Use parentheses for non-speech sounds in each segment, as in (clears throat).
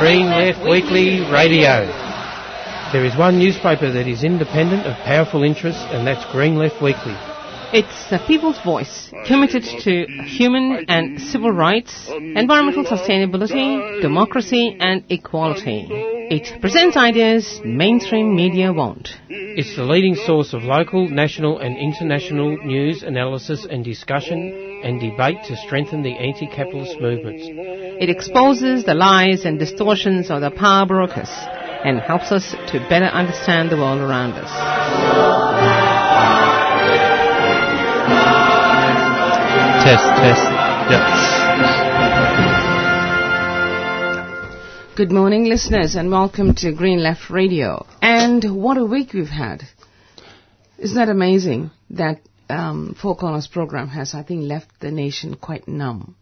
Green Left Weekly Radio. There is one newspaper that is independent of powerful interests, and that's Green Left Weekly. It's the people's voice, committed to human and civil rights, environmental sustainability, democracy, and equality. It presents ideas mainstream media won't. It's the leading source of local, national, and international news, analysis, and discussion and debate to strengthen the anti-capitalist movements. It exposes the lies and distortions of the power brokers and helps us to better understand the world around us. Test, test. Yep. Good morning, listeners, and welcome to Green Left Radio. And what a week we've had. Isn't that amazing that um, Four Corners program has, I think, left the nation quite numb?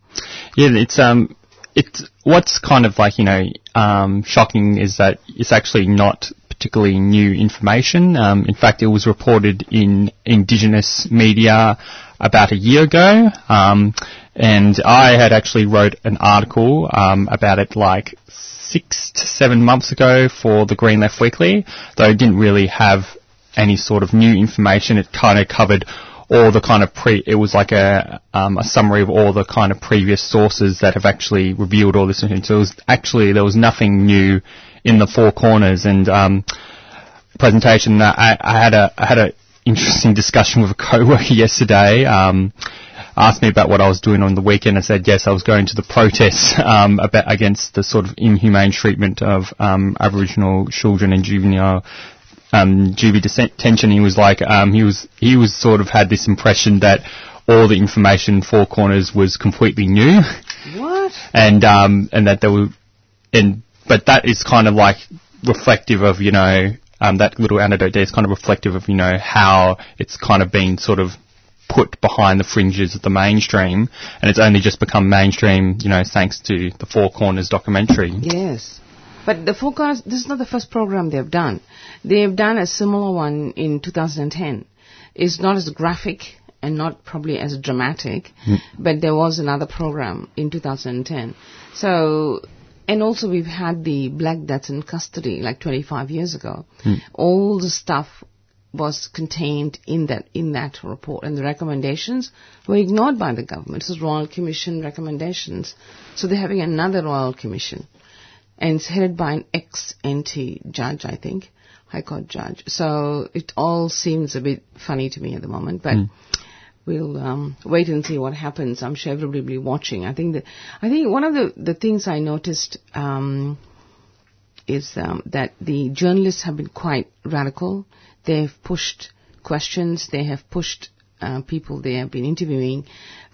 Yeah, it's um, it's what's kind of like you know um, shocking is that it's actually not particularly new information. Um, in fact, it was reported in Indigenous media about a year ago, um, and I had actually wrote an article um, about it like six to seven months ago for the Green Left Weekly, though it didn't really have any sort of new information. It kind of covered all the kind of pre, it was like a, um, a summary of all the kind of previous sources that have actually revealed all this. So it was actually, there was nothing new in the four corners and, um, presentation. I, I had a, I had a interesting (laughs) discussion with a co-worker (laughs) yesterday. Um, asked me about what I was doing on the weekend. I said yes, I was going to the protests (laughs) um, about against the sort of inhumane treatment of um, Aboriginal children and juvenile um, juvie detention. He was like um, he was he was sort of had this impression that all the information Four Corners was completely new. What? (laughs) And um, and that there were and but that is kind of like reflective of you know um, that little anecdote there is kind of reflective of, you know, how it's kind of been sort of put behind the fringes of the mainstream, and it's only just become mainstream, you know, thanks to the Four Corners documentary. Yes. But the Corners, this is not the first program they've done. They've done a similar one in 2010. It's not as graphic and not probably as dramatic, mm. but there was another program in 2010. So and also we've had the black deaths in custody like 25 years ago. Hmm. All the stuff was contained in that in that report, and the recommendations were ignored by the government. This is Royal Commission recommendations, so they're having another Royal Commission, and it's headed by an ex-NT judge, I think, High Court judge. So it all seems a bit funny to me at the moment, but. Hmm we'll um, wait and see what happens. I'm sure everybody will be watching. I think that I think one of the the things I noticed um, is um, that the journalists have been quite radical. They've pushed questions. They have pushed uh, people they have been interviewing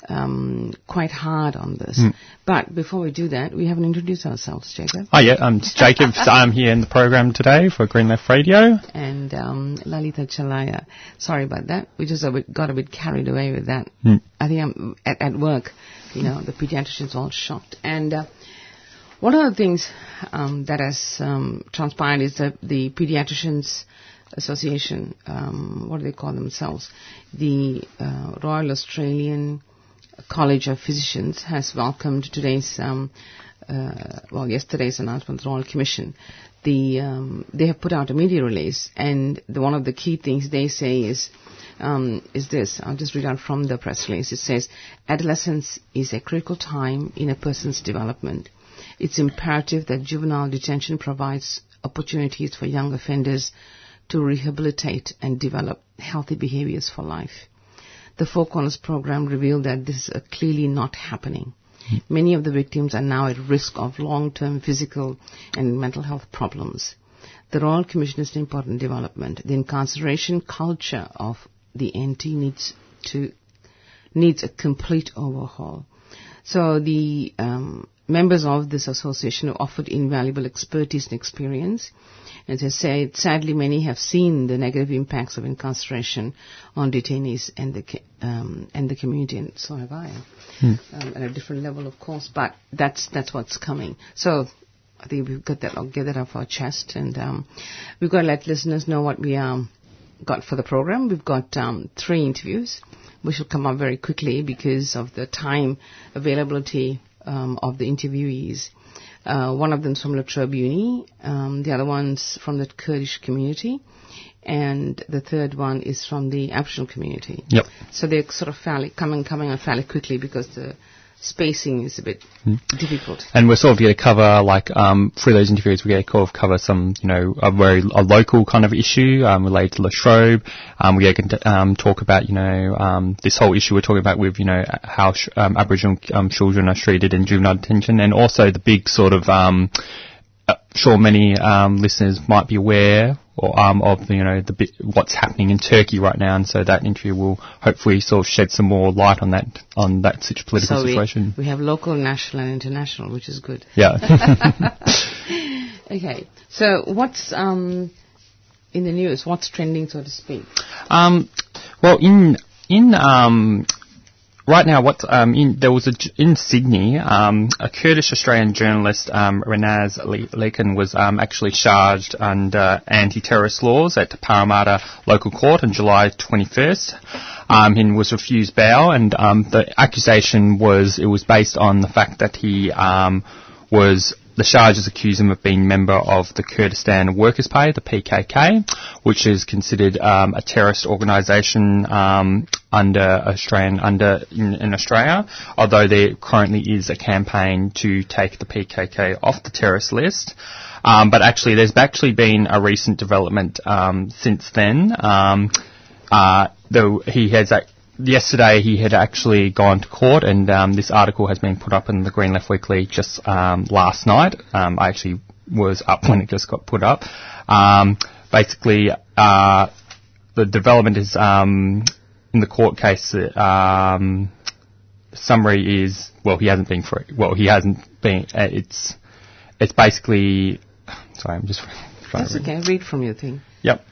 um, quite hard on this. Mm. But before we do that, we haven't introduced ourselves, Jacob. Oh yeah, I'm Jacob. (laughs) I'm here in the program today for Green Left Radio. And um, Lalita Chalaya. Sorry about that. We just a bit, got a bit carried away with that. Mm. I think I'm at, at, work. You know, the pediatricians all shocked. And uh, one of the things um, that has um, transpired is that the pediatricians Association, um, what do they call themselves? The uh, Royal Australian College of Physicians has welcomed today's, um, uh, well, yesterday's announcement, the Royal Commission. The, um, they have put out a media release, and the, one of the key things they say is, um, is this. I'll just read out from the press release. It says, adolescence is a critical time in a person's development. It's imperative that juvenile detention provides opportunities for young offenders to rehabilitate and develop healthy behaviors for life. The Four Corners program revealed that this is clearly not happening. Many of the victims are now at risk of long-term physical and mental health problems. The Royal Commission is an important development. The incarceration culture of the NT needs to needs a complete overhaul. So the um, members of this association have offered invaluable expertise and experience. As I said, sadly, many have seen the negative impacts of incarceration on detainees and the um, and the community, and so have I, hmm. um, at a different level, of course. But that's that's what's coming. So I think we've got that. Get that off our chest, and um, we've got to let listeners know what we um, got for the program. We've got um, three interviews, which will come up very quickly because of the time availability um, of the interviewees. Uh, one of them's from Latrobe Uni, um, the other one's from the Kurdish community, and the third one is from the Aboriginal community. Yep. So they're sort of fairly coming coming on fairly quickly because the spacing is a bit difficult. And we're sort of going to cover, like, um, through those interviews, we're going to kind of cover some, you know, a very a local kind of issue um, related to Latrobe. Um, we're going to um, talk about, you know, um, this whole issue we're talking about with, you know, how sh- um, Aboriginal um, children are treated in juvenile detention, and also the big sort of um, uh, sure many um, listeners might be aware or, um, of the, you know the bit, what's happening in Turkey right now, and so that interview will hopefully sort of shed some more light on that on that such political so we, situation. we have local, national, and international, which is good. Yeah. (laughs) (laughs) Okay, so what's um, in the news? What's trending, so to speak? Um, well, in in um, right now, what um, in there was a in Sydney, um, a Kurdish Australian journalist, um, Renas Lelikan, was um, actually charged under anti-terrorist laws at Parramatta Local Court on July 21st. Um, and was refused bail, and um, the accusation was it was based on the fact that he um, was the charges accuse him of being a member of the Kurdistan Workers' Party, the PKK, which is considered um, a terrorist organisation um, under Australian under in, in, Australia. Although there currently is a campaign to take the PKK off the terrorist list. Um, but actually, there's actually been a recent development um, since then. Um, uh, though he has yesterday he had actually gone to court, and um, this article has been put up in the Green Left Weekly just um, last night. Um, I actually was up (laughs) when it just got put up. Um, basically, uh, the development is um, in the court case. Um, summary is well, he hasn't been free. Well, he hasn't been. Uh, it's it's basically. Sorry, I'm just. (laughs) That's okay. Read from your thing. Yep.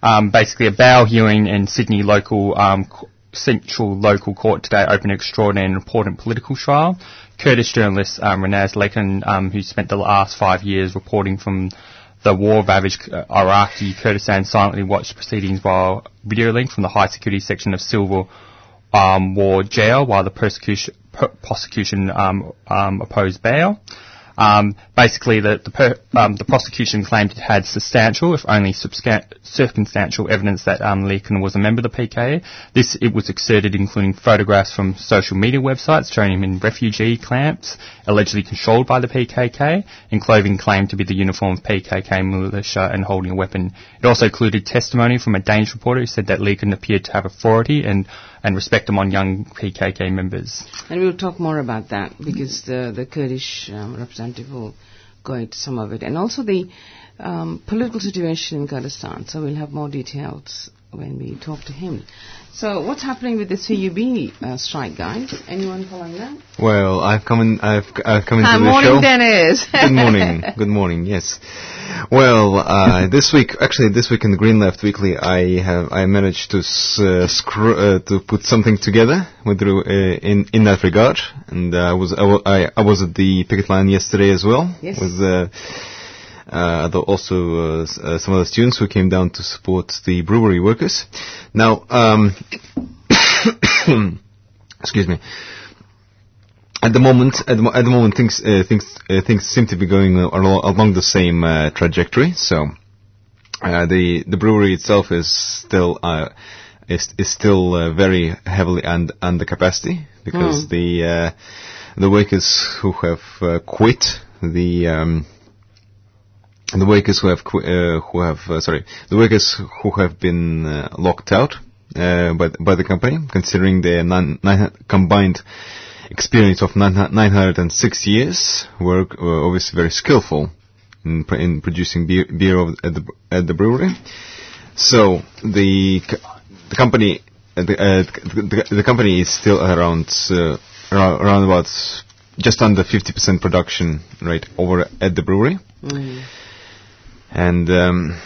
Um, basically, a bail hearing in Sydney local um, Central Local Court today opened an extraordinary and important political trial. Kurdish journalist um, Renas Lelikan, um, who spent the last five years reporting from the war-ravaged uh, Iraqi Kurdistan, silently watched proceedings while video linked from the high security section of Civil um, War jail while the prosecution, prosecution um, um, opposed bail. Um, basically, the the, per, um, the, prosecution claimed it had substantial, if only circumstantial, evidence that um, Lelikan was a member of the PKK. This it was exerted, including photographs from social media websites showing him in refugee camps, allegedly controlled by the PKK, and clothing claimed to be the uniform of PKK militia and holding a weapon. It also included testimony from a Danish reporter who said that Lelikan appeared to have authority and and respect among young PKK members. And we'll talk more about that because the, the Kurdish um, representative will go into some of it. And also the um, political situation in Kurdistan. So we'll have more details when we talk to him. So what's happening with the CUB uh, strike, guys? Anyone following that? Well, I've come in. I've, I've come into Hi, the morning, show. Dennis. (laughs) Good morning. Good morning. Yes. Well, uh, (laughs) this week, actually, this week in the Green Left Weekly, I have I managed to uh, screw, uh, to put something together with uh, in in that regard, and I was I, I was at the picket line yesterday as well yes. with. Uh, also uh, some the students who came down to support the brewery workers. Now, um, (coughs) excuse me. At the moment, at the, at the moment, things uh, things uh, things seem to be going along the same uh, trajectory. So, the the brewery itself is still is is still very heavily and under capacity because mm. the the workers who have quit the um, the workers who have uh, who have uh, sorry the workers who have been uh, locked out by by the company, considering their nine combined experience of 906 years, were obviously very skillful in, in producing beer, beer at the at the brewery. So the the company the, the, the, company is still around around about just under 50% production rate over at the brewery. Mm. And um,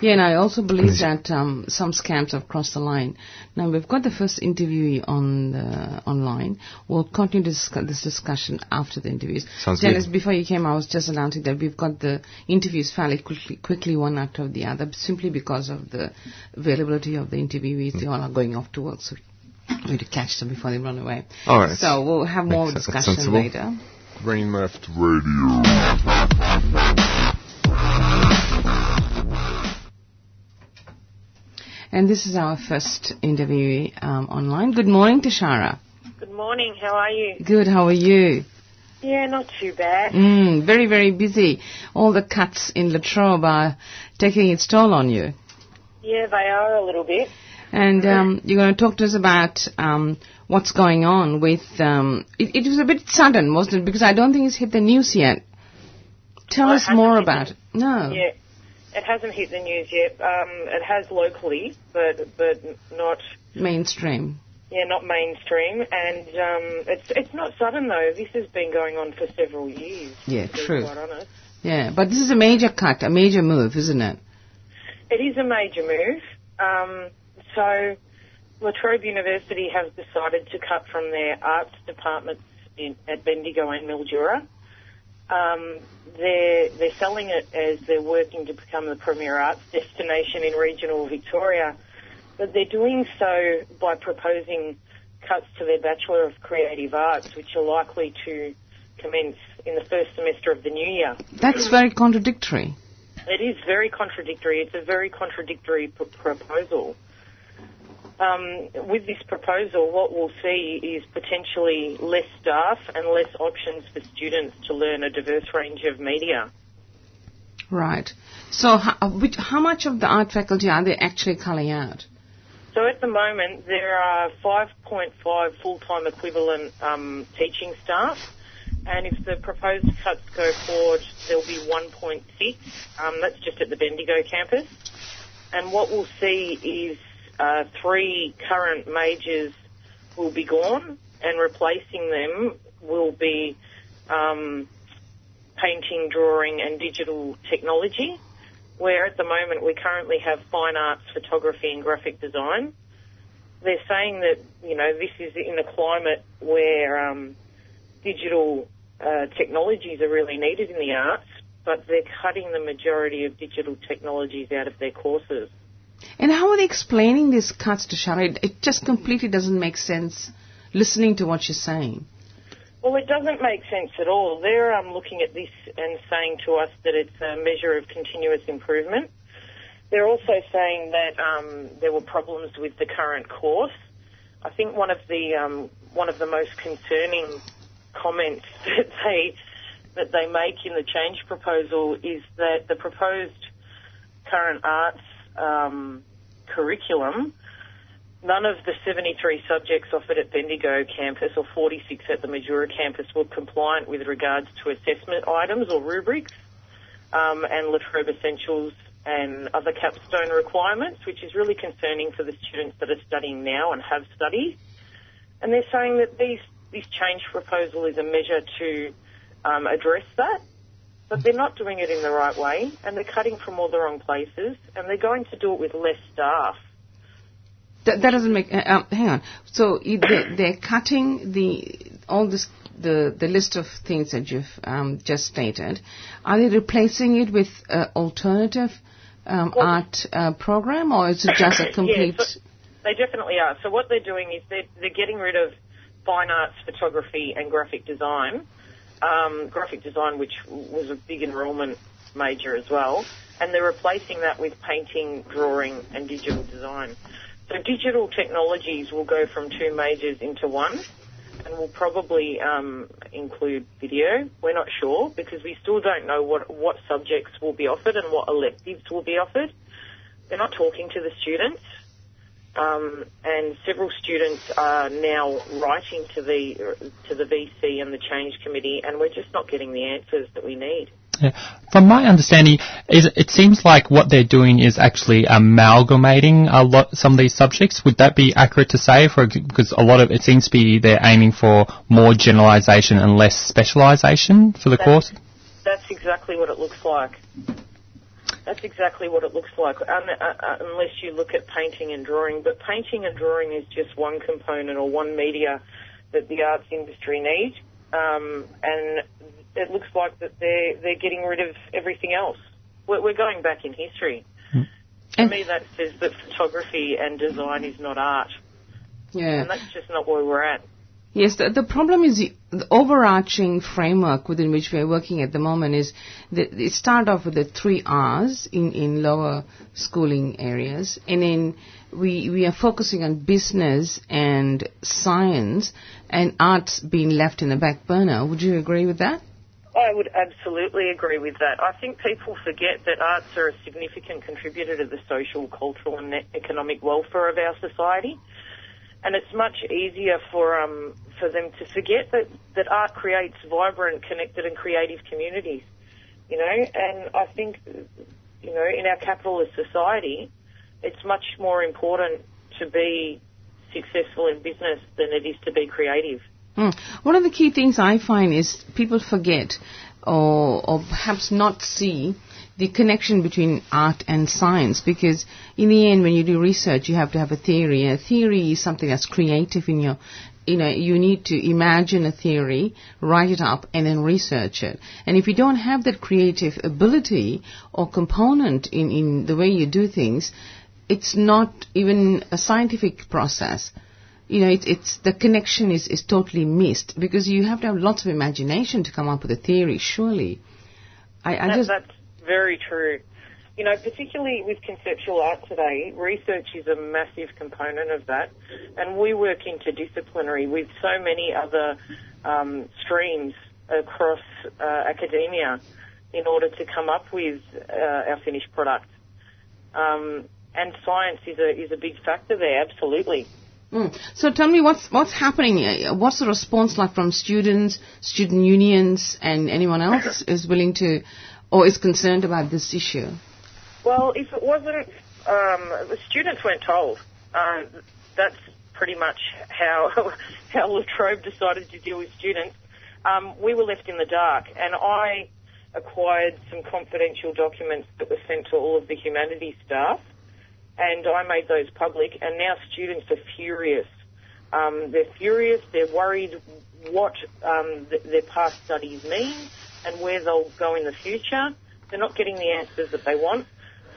yeah, and I also believe that um, some scams have crossed the line. Now we've got the first interviewee on the online. We'll continue this, this discussion after the interviews. Sounds Dennis, good. before you came, I was just announcing that we've got the interviews fairly quickly, quickly one after the other, simply because of the availability of the interviewees. Mm. They all are going off to work. So We need to catch them before they run away. All right. So we'll have more Makes discussion later. Green Left Radio. And this is our first interview um, online. Good morning, Tashara. Good morning. How are you? Good. How are you? Yeah, not too bad. Mm, very, very busy. All the cuts in Latrobe are taking its toll on you. Yeah, they are a little bit. And um, you're going to talk to us about um, what's going on with. Um, it, it was a bit sudden, wasn't it? Because I don't think it's hit the news yet. Tell Well, us more about it. No. Yeah, it hasn't hit the news yet. Um, it has locally, but but not Mainstream. yeah not mainstream. And um, it's it's not sudden though. This has been going on for several years. Yeah, to be true. Quite honest, Yeah, but this is a major cut, a major move, isn't it? it is a major move. Um, so. Latrobe University have decided to cut from their arts departments in, at Bendigo and Mildura. Um, they're they're selling it as they're working to become the premier arts destination in regional Victoria, but they're doing so by proposing cuts to their Bachelor of Creative Arts, which are likely to commence in the first semester of the new year. That's very contradictory. It is very contradictory. It's a very contradictory p- proposal. Um, with this proposal, what we'll see is potentially less staff and less options for students to learn a diverse range of media. Right. So, how, which, how much of the art faculty are they actually culling out? So at the moment, there are 5.5 full-time equivalent um, teaching staff, and if the proposed cuts go forward, there'll be 1.6. Um, that's just at the Bendigo campus. And what we'll see is uh, three current majors will be gone, and replacing them will be um, painting, drawing, and digital technology where at the moment we currently have fine arts, photography and graphic design. They're saying that, you know, this is in a climate where um, digital uh, technologies are really needed in the arts, but they're cutting the majority of digital technologies out of their courses. And how are they explaining these cuts Tashara? It, it just completely doesn't make sense listening to what you're saying. Well, it doesn't make sense at all. They're um, looking at this and saying to us that it's a measure of continuous improvement. They're also saying that um, there were problems with the current course. I think one of the um, one of the most concerning comments (laughs) that they that they make in the change proposal is that the proposed current arts um, curriculum None of the 73 subjects offered at Bendigo campus or 46 at the Mildura campus were compliant with regards to assessment items or rubrics um, and Latrobe Essentials and other capstone requirements, which is really concerning for the students that are studying now and have studied. And they're saying that these, this change proposal is a measure to um, address that, but they're not doing it in the right way, and they're cutting from all the wrong places, and they're going to do it with less staff. That, that doesn't make. Uh, um, hang on. So i- they, they're cutting the all this the the list of things that you've um, just stated. Are they replacing it with uh, alternative um, Well- art uh, program, or is it just a complete? (coughs) Yeah, so they definitely are. So what they're doing is they're, they're getting rid of fine arts, photography, and graphic design. Um, graphic design, which was a big enrolment major as well, and they're replacing that with painting, drawing, and digital design. So digital technologies will go from two majors into one, and will probably um, include video. We're not sure because we still don't know what what subjects will be offered and what electives will be offered. They're not talking to the students. Um, and several students are now writing to the to the VC and the Change Committee, and we're just not getting the answers that we need. Yeah. From my understanding, is it seems like what they're doing is actually amalgamating a lot some of these subjects. Would that be accurate to say? For because a lot of it seems to be they're aiming for more generalisation and less specialisation for the course. That's exactly what it looks like. That's exactly what it looks like, un- uh, uh, unless you look at painting and drawing. But painting and drawing is just one component or one media that the arts industry needs, um, and it looks like that they're they're getting rid of everything else. We're, we're going back in history. To And- me, that says that photography and design is not art. Yeah. And that's just not where we're at. Yes, the, the problem is the, the overarching framework within which we are working at the moment is that it started off with the three R's in, in lower schooling areas, and then we we are focusing on business and science, and arts being left in the back burner. Would you agree with that? I would absolutely agree with that. I think people forget that arts are a significant contributor to the social, cultural, and economic welfare of our society and it's much easier for um, for them to forget that, that art creates vibrant, connected, and creative communities. You know, and I think you know in our capitalist society, it's much more important to be successful in business than it is to be creative. Mm. One of the key things I find is people forget or, or perhaps not see the connection between art and science because in the end when you do research you have to have a theory a theory is something that's creative in your you know you need to imagine a theory write it up and then research it and if you don't have that creative ability or component in, in the way you do things it's not even a scientific process you know, it, it's the connection is, is totally missed because you have to have lots of imagination to come up with a theory. Surely, I, I that, just that's very true. You know, particularly with conceptual art today, research is a massive component of that, and we work interdisciplinary with so many other um, streams across uh, academia in order to come up with uh, our finished product. Um, and science is a is a big factor there, absolutely. Mm. So tell me what's what's happening. What's the response like from students, student unions, and anyone else (laughs) is willing to or is concerned about this issue? Well, if it wasn't, um, the students weren't told. Um, that's pretty much how (laughs) how La Trobe decided to deal with students. Um, we were left in the dark, and I acquired some confidential documents that were sent to all of the humanities staff and I made those public, and now students are furious. Um, they're furious, they're worried what um, th- their past studies mean and where they'll go in the future. They're not getting the answers that they want.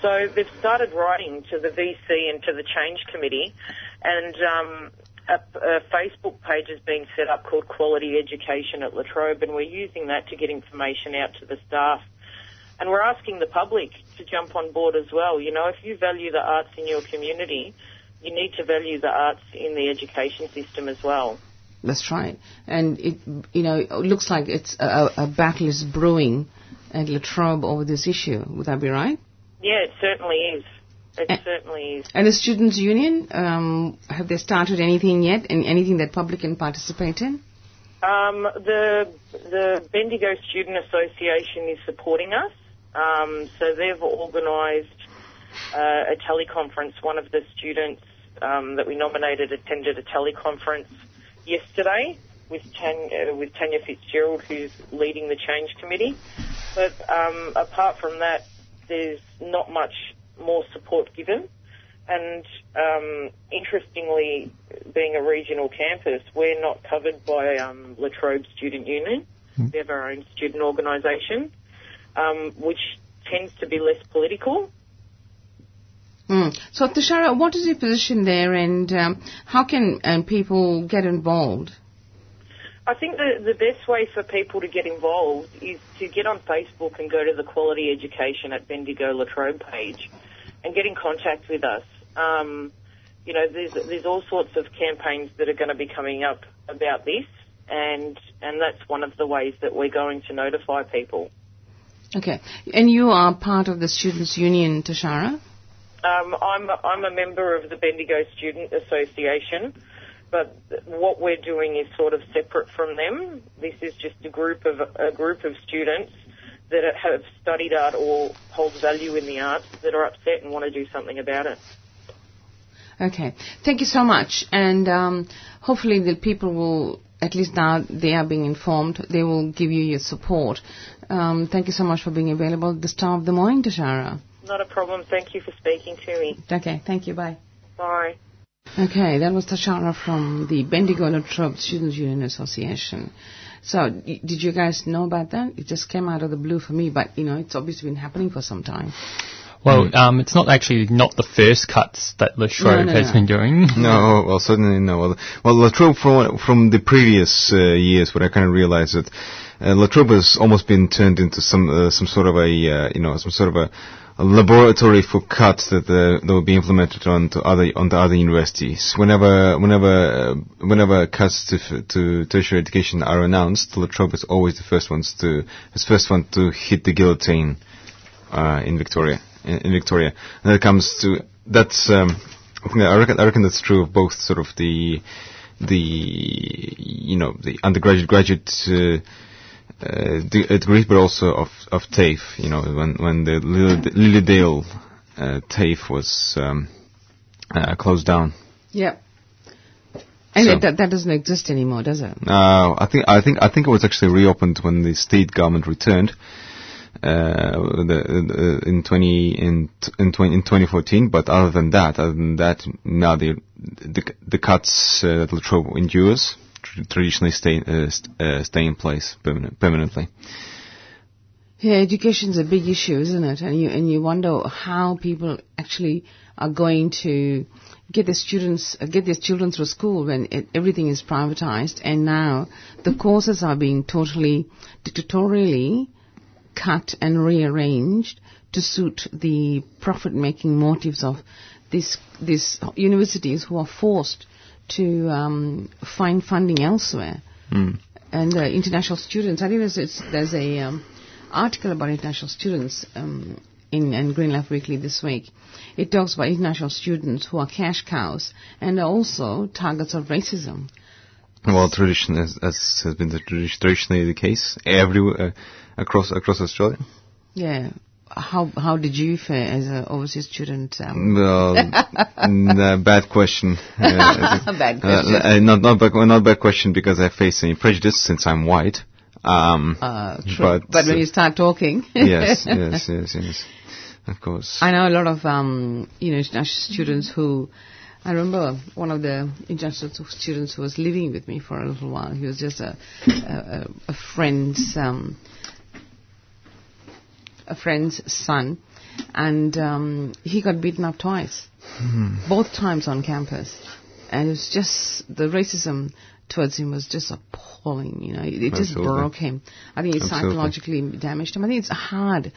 So they've started writing to the VC and to the Change Committee, and um, a, a, Facebook page has been set up called Quality Education at Latrobe, and we're using that to get information out to the staff and we're asking the public to jump on board as well. You know, if you value the arts in your community, you need to value the arts in the education system as well. That's right. And it, you know, it looks like it's a, a battle is brewing at La Trobe over this issue. Would that be right? Yeah, it certainly is. It and, certainly is. And the Students' Union, um, have they started anything yet? And anything that public can participate in? Um, the the Bendigo Student Association is supporting us. Um, so they've organised uh, a teleconference. One of the students um, that we nominated attended a teleconference yesterday with Tanya, uh, with Tanya Fitzgerald, who's leading the change committee. But um, apart from that, there's not much more support given. And um, interestingly, being a regional campus, we're not covered by um, La Trobe Student Union. Mm. We have our own student organisation um, which tends to be less political. Mm. So, Tashara, what is your position there, and um, how can um, people get involved? I think the, the best way for people to get involved is to get on Facebook and go to the Quality Education at Bendigo Latrobe page and get in contact with us. Um, you know, there's there's all sorts of campaigns that are going to be coming up about this, and and that's one of the ways that we're going to notify people. Okay. And you are part of the Students' Union, Tashara? Um, I'm, a, I'm a member of the Bendigo Student Association, but what we're doing is sort of separate from them. This is just a group of a group of students that have studied art or hold value in the arts that are upset and want to do something about it. Okay, thank you so much, and um, hopefully the people will at least now they are being informed. They will give you your support. Um, thank you so much for being available at the start of the morning, Tashara. Not a problem. Thank you for speaking to me. Okay, thank you. Bye. Bye. Okay, that was Tashara from the Bendigo La Trobe Students Union Association. So, did you guys know about that? It just came out of the blue for me, but you know, it's obviously been happening for some time. Well, um, it's not actually not the first cuts that Latrobe no, has no. been doing. (laughs) No, well, certainly no. Well, well Latrobe from from the previous uh, years, what I kind of realized that uh, Latrobe has almost been turned into some uh, some sort of a uh, you know some sort of a, a laboratory for cuts that uh, that will be implemented onto other onto other universities. Whenever whenever uh, whenever cuts to f- to tertiary education are announced, Latrobe is always the first ones to is first one to hit the guillotine uh, in Victoria. In, in Victoria, and it comes to that's. Um, I reckon, I reckon that's true of both sort of the the you know the undergraduate graduate uh, uh, de- uh, but also of of TAFE. You know when when the Lily- Lilydale uh, TAFE was um, uh, closed down. Yeah. And So- it, that, that doesn't exist anymore, does it? Uh, I think I think I think it was actually reopened when the state government returned. Uh, the, the, in 20 in t- in 20 in 2014, but other than that, other than that, now the the, the cuts uh, that Latrobe endures tr- traditionally stay uh, st- uh, stay in place permanent, permanently. Yeah, education's a big issue, isn't it? And you and you wonder how people actually are going to get their students, uh, get their children through school when it, everything is privatized, and now the courses are being totally dictatorially cut and rearranged to suit the profit-making motives of these these universities who are forced to um, find funding elsewhere and uh, international students. I think there's, it's, there's a um, article about international students um, in, in Green Left Weekly this week. It talks about international students who are cash cows and are also targets of racism. Well, tradition as, as has been the tradi- traditionally the case everywhere uh, across across Australia. Yeah. How how did you fare as an overseas student? Um, (laughs) uh, bad question. (laughs) Uh, Bad uh, question. uh, not not bad, not bad question because I face any prejudice since I'm white. Um, uh, true. but, But, when you start talking, (laughs) yes, yes, yes, yes. Of course. I know a lot of um, you know international students who. I remember one of the international students who was living with me for a little while. He was just a a, a, a friend's um, a friend's son, and um, he got beaten up twice, both times on campus, and it was just the racism towards him was just appalling. You know, it, it just broke him. I think it Absolutely. psychologically damaged him. I think it's hard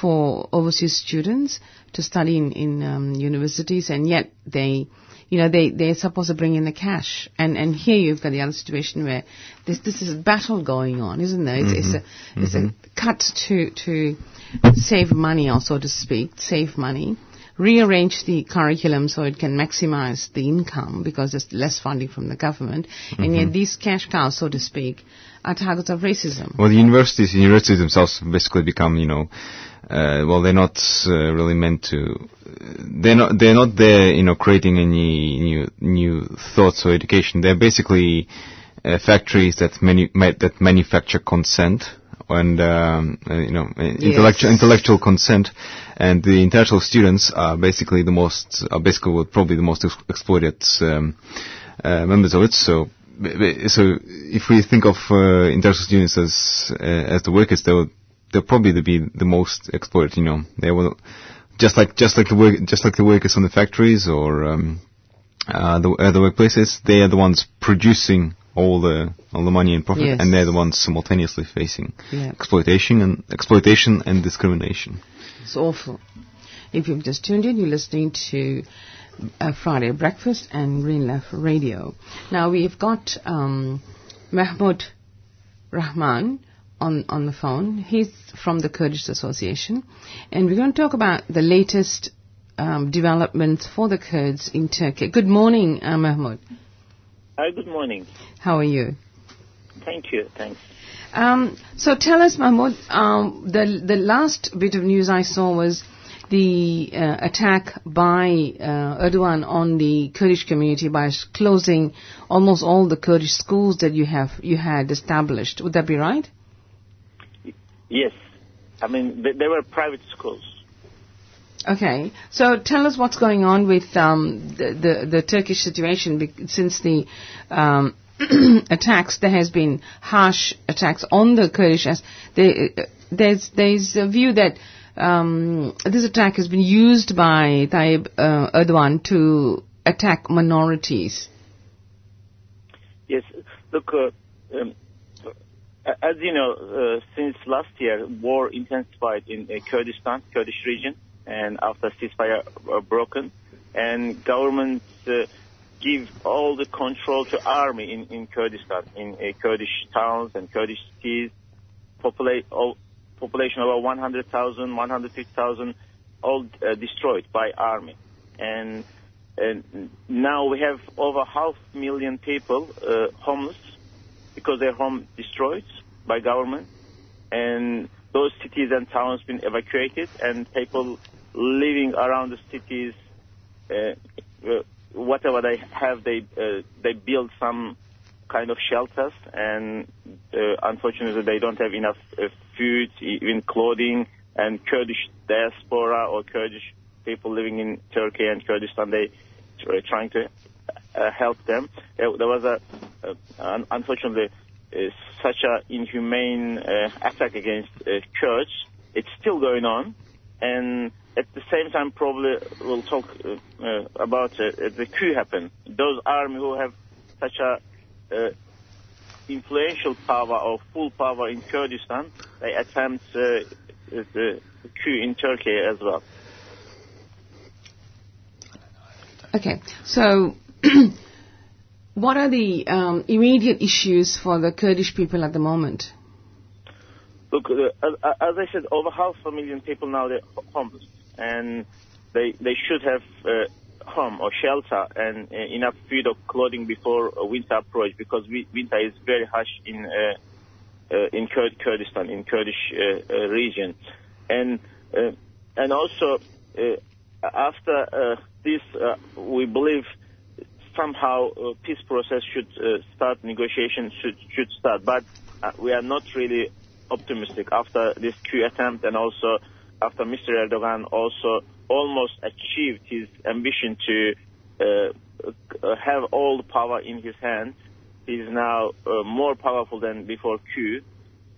for overseas students to study in, in um, universities, and yet they, you know, they they're supposed to bring in the cash. And and here you've got the other situation where this this is a battle going on, isn't there? It's, it's a mm-hmm. it's a mm-hmm. cut to to save money, or so to speak, save money. Rearrange the curriculum so it can maximize the income because there's less funding from the government, and yet these cash cows, so to speak, are targets of racism. Well, the universities, universities themselves basically become, you know, uh, well, they're not uh, really meant to. They're not. They're not there, you know, creating any new new thoughts or education. They're basically uh, factories that manu- ma- that manufacture consent and um, uh, you know uh, intellectual intellectual consent. And the international students are basically the most, are basically probably the most ex- exploited um, uh, members of it. So, so if we think of uh, international students as uh, as the workers, they'll they'll probably be the most exploited. You know, they will just like just like the work just like the workers on the factories or um, uh, the uh, the workplaces. They are the ones producing all the all the money and profit, Yes. and they're the ones simultaneously facing Yeah. exploitation and exploitation and discrimination. It's awful. If you've just tuned in, you're listening to uh, Friday Breakfast and Green Left Radio. Now we've got um, Mahmoud Rahman on on the phone. He's from the Kurdish Association, and we're going to talk about the latest um, developments for the Kurds in Turkey. Good morning, uh, Mahmoud. Hi, good morning. How are you? Thank you. Thanks. Um, so tell us, Mahmoud, um, the the last bit of news I saw was the uh, attack by uh, Erdogan on the Kurdish community by closing almost all the Kurdish schools that you have you had established. Would that be right? Yes. I mean, they, they were private schools. Okay. So tell us what's going on with um, the, the the Turkish situation since the um, (clears throat) attacks. There has been harsh attacks on the Kurdish. They, uh, there's there's a view that um, this attack has been used by Tayyip uh, Erdogan to attack minorities. Yes, look, uh, um, as you know, uh, since last year, war intensified in uh, Kurdistan, Kurdish region, and after ceasefire uh, broken, and governments uh, give all the control to army in, in Kurdistan, in uh, Kurdish towns and Kurdish cities, populate, all, population over 100,000, 150,000, all destroyed by army. And, and now we have over half million people uh, homeless because their home destroyed by government. And those cities and towns been evacuated and people living around the cities, uh, uh, whatever they have, they, uh, they build some kind of shelters and uh, unfortunately they don't have enough uh, food, even clothing and Kurdish diaspora or Kurdish people living in Turkey and Kurdistan, they are trying to uh, help them. There, there was a, uh, unfortunately, uh, such a inhumane uh, attack against uh, Kurds. It's still going on, and at the same time, probably we'll talk uh, uh, about uh, the coup happened. Those army who have such a uh, influential power or full power in Kurdistan, they attempt uh, the coup in Turkey as well. Okay, so (clears throat) what are the um, immediate issues for the Kurdish people at the moment? Look, uh, as, I said, over half a million people now they're homeless, and they they should have uh, home or shelter and uh, enough food or clothing before winter approach because we, winter is very harsh in uh, uh, in Kurd, Kurdistan, in Kurdish uh, region, and and also after this, we believe somehow uh, peace process should uh, start, negotiations should should start. But uh, we are not really optimistic after this coup attempt and also after Mr. Erdogan also almost achieved his ambition to uh, have all the power in his hands. He is now uh, more powerful than before Q,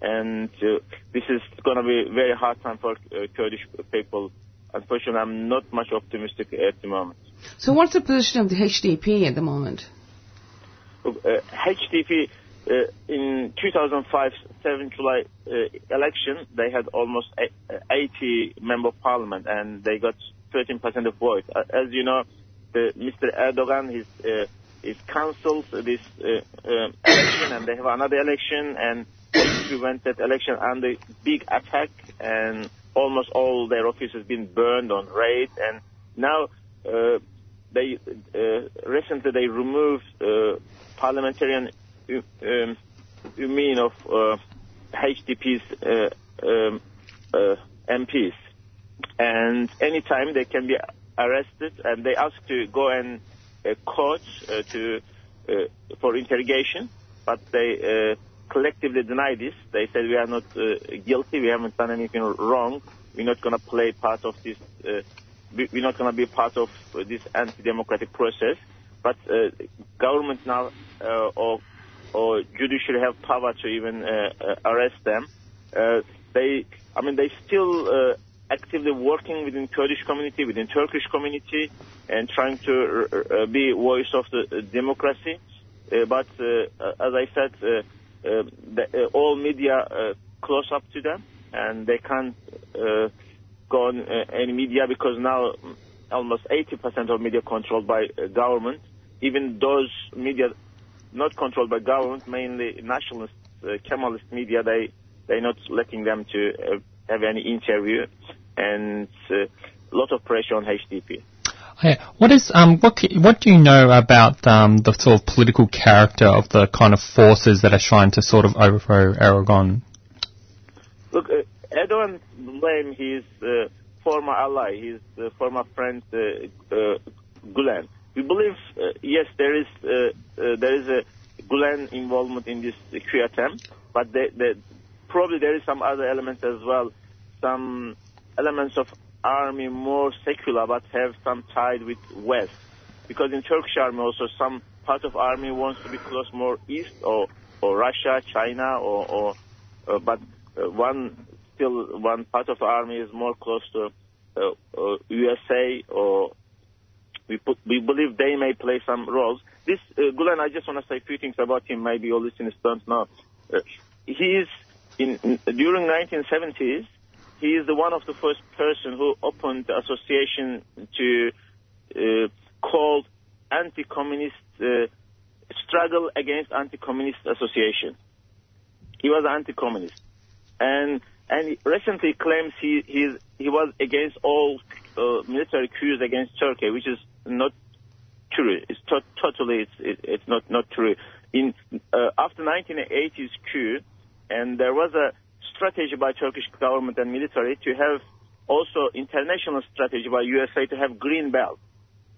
And uh, this is going to be a very hard time for Kurdish people. Unfortunately, I'm not much optimistic at the moment. So what's the position of the HDP at the moment? Uh, HDP uh, in 2005 7 July uh, election, they had almost 80 member of parliament and they got 13% of votes. Uh, as you know, Mr. Erdogan is uh, is cancelled this uh, election and they have another election and prevent that election under big attack and almost all their offices been burned on raid and now they recently they removed parliamentarian um, you mean of uh, HDP's uh, um, uh, MPs, and anytime they can be arrested, and they ask to go and uh, court uh, to uh, for interrogation, but they collectively deny this. They said we are not guilty, we haven't done anything wrong, we're not going to play part of this. we're not going to be part of this anti-democratic process. But government now or or judiciary have power to even uh, uh, arrest them. Uh, they, I mean, they still uh, actively working within Kurdish community, within Turkish community, and trying to uh, uh, be voice of the democracy. but as I said, the, all media close up to them, and they can't go on any media because now almost 80% of media controlled by government. Even those media not controlled by government, mainly nationalist, uh, Kemalist media. They they're not letting them to uh, have any interview, and uh, a lot of pressure on HDP. Yeah. What is um what what do you know about um the sort of political character of the kind of forces that are trying to sort of overthrow Erdogan? Look, uh, Erdogan blame his uh, former ally, his uh, former friend uh, uh, Gulen we believe, uh, yes, there is uh, uh, there is a Gulen involvement in this coup attempt, but probably there is some other elements as well, some elements of army more secular but have some tied with West, because in Turkish army also some part of army wants to be close more east or or Russia, China, or, or uh, but uh, one still one part of army is more close to uh, USA or we put, we believe they may play some roles. This uh, Gulen, I just want to say a few things about him. Maybe your listeners don't know. Uh, he is in, in during 1970s. He is the one of the first person who opened the association to uh, called anti-communist uh, struggle against anti-communist association. He was anti-communist, and and recently claims he he he was against all uh, military coups against Turkey, which is not true. It's to- totally it's it, it's not not true. In uh, after 1980s coup, and there was a strategy by Turkish government and military to have also international strategy by USA to have green belt.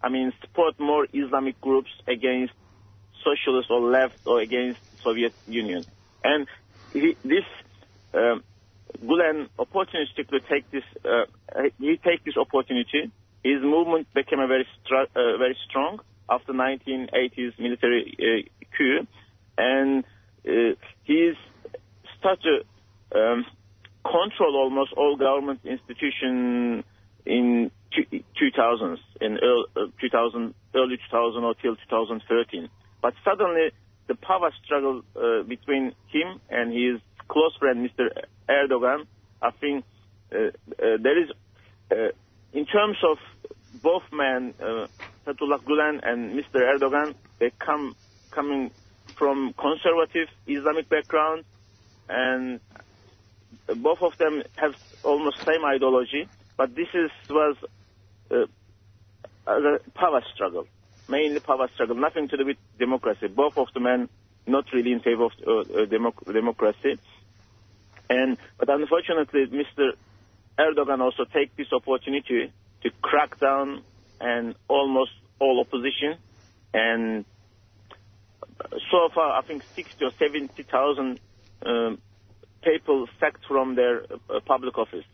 I mean, support more Islamic groups against socialist or left or against Soviet Union. And he, this um, Gulen opportunistically take this uh, he take this opportunity. His movement became a very uh, very strong after 1980s military uh, coup, and uh, started to um, control almost all government institutions in 2000s, in early, uh, 2000, early 2000 or till 2013. But suddenly, the power struggle uh, between him and his close friend, Mr. Erdogan, I think uh, uh, there is, uh, in terms of both men, uh, Fethullah Gulen and Mr. Erdogan, they come coming from conservative Islamic background, and both of them have almost same ideology. But this is was uh, a power struggle, mainly power struggle, nothing to do with democracy. Both of the men not really in favor of uh, uh, democ- democracy. And but unfortunately, Mr. Erdogan also take this opportunity to crack down and almost all opposition. And so far, I think 60 or 70,000 um, people sacked from their uh, public office,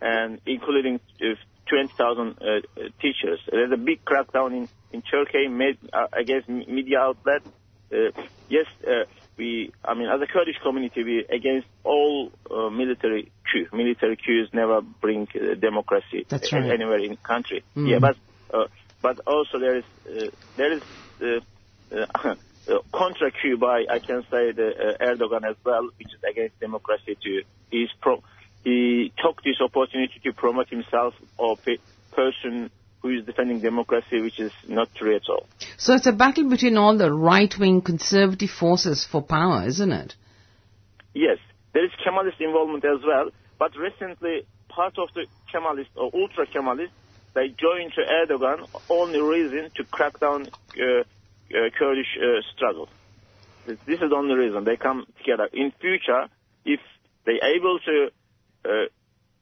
and including uh, 20,000 uh, teachers. There's a big crackdown in, in Turkey made uh, against media outlets. Uh, yes, uh, we, I mean, as a Kurdish community, we against all uh, military coup. Military coups never bring uh, democracy That's right. anywhere in country. Mm. Yeah, but uh, but also there is uh, there is uh, uh, (laughs) contra coup by I can say the uh, Erdogan as well, which is against democracy. too. he's pro, he took this opportunity to promote himself or pe- person who is defending democracy, which is not true at all. So it's a battle between all the right-wing conservative forces for power, isn't it? Yes, there is Kemalist involvement as well, but recently part of the Kemalist or ultra Kemalist they joined to Erdogan only reason to crack down uh, uh, Kurdish uh, struggle. This, this is the only reason they come together. In future, if they able to uh,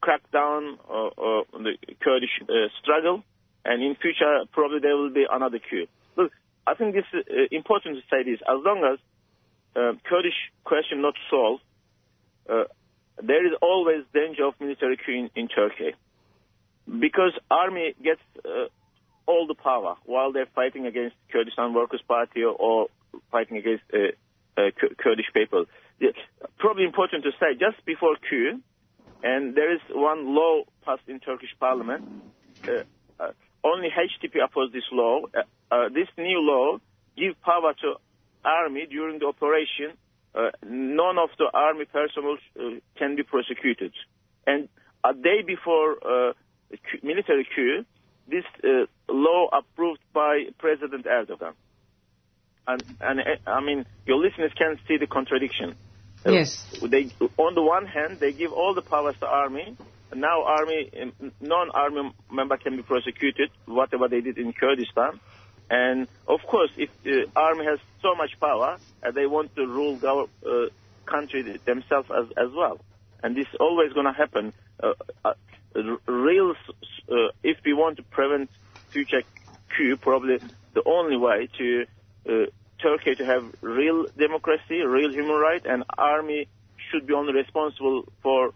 crack down uh, uh, the Kurdish uh, struggle, and in future probably there will be another coup. Look, I think this is uh, important to say this. As long as uh, Kurdish question not solved, uh, there is always danger of military coup in, in Turkey because army gets uh, all the power while they're fighting against Kurdistan Workers' Party or, or fighting against uh, uh, Kurdish people. Probably important to say just before coup, and there is one law passed in Turkish Parliament. Uh, uh, only HDP opposed this law. Uh, uh, this new law give power to army during the operation. Uh, none of the army personnel uh, can be prosecuted. And a day before uh, military coup, this uh, law approved by President Erdogan. And, and I mean, your listeners can see the contradiction. Yes. They, on the one hand, they give all the powers to army. Now, army, um, non-army member can be prosecuted, whatever they did in Kurdistan. And of course, if the army has so much power, uh, they want to rule the uh, country themselves as, as well. And this is always going to happen. Uh, uh, real, uh, if we want to prevent future coup, probably the only way to uh, Turkey to have real democracy, real human rights, and army should be only responsible for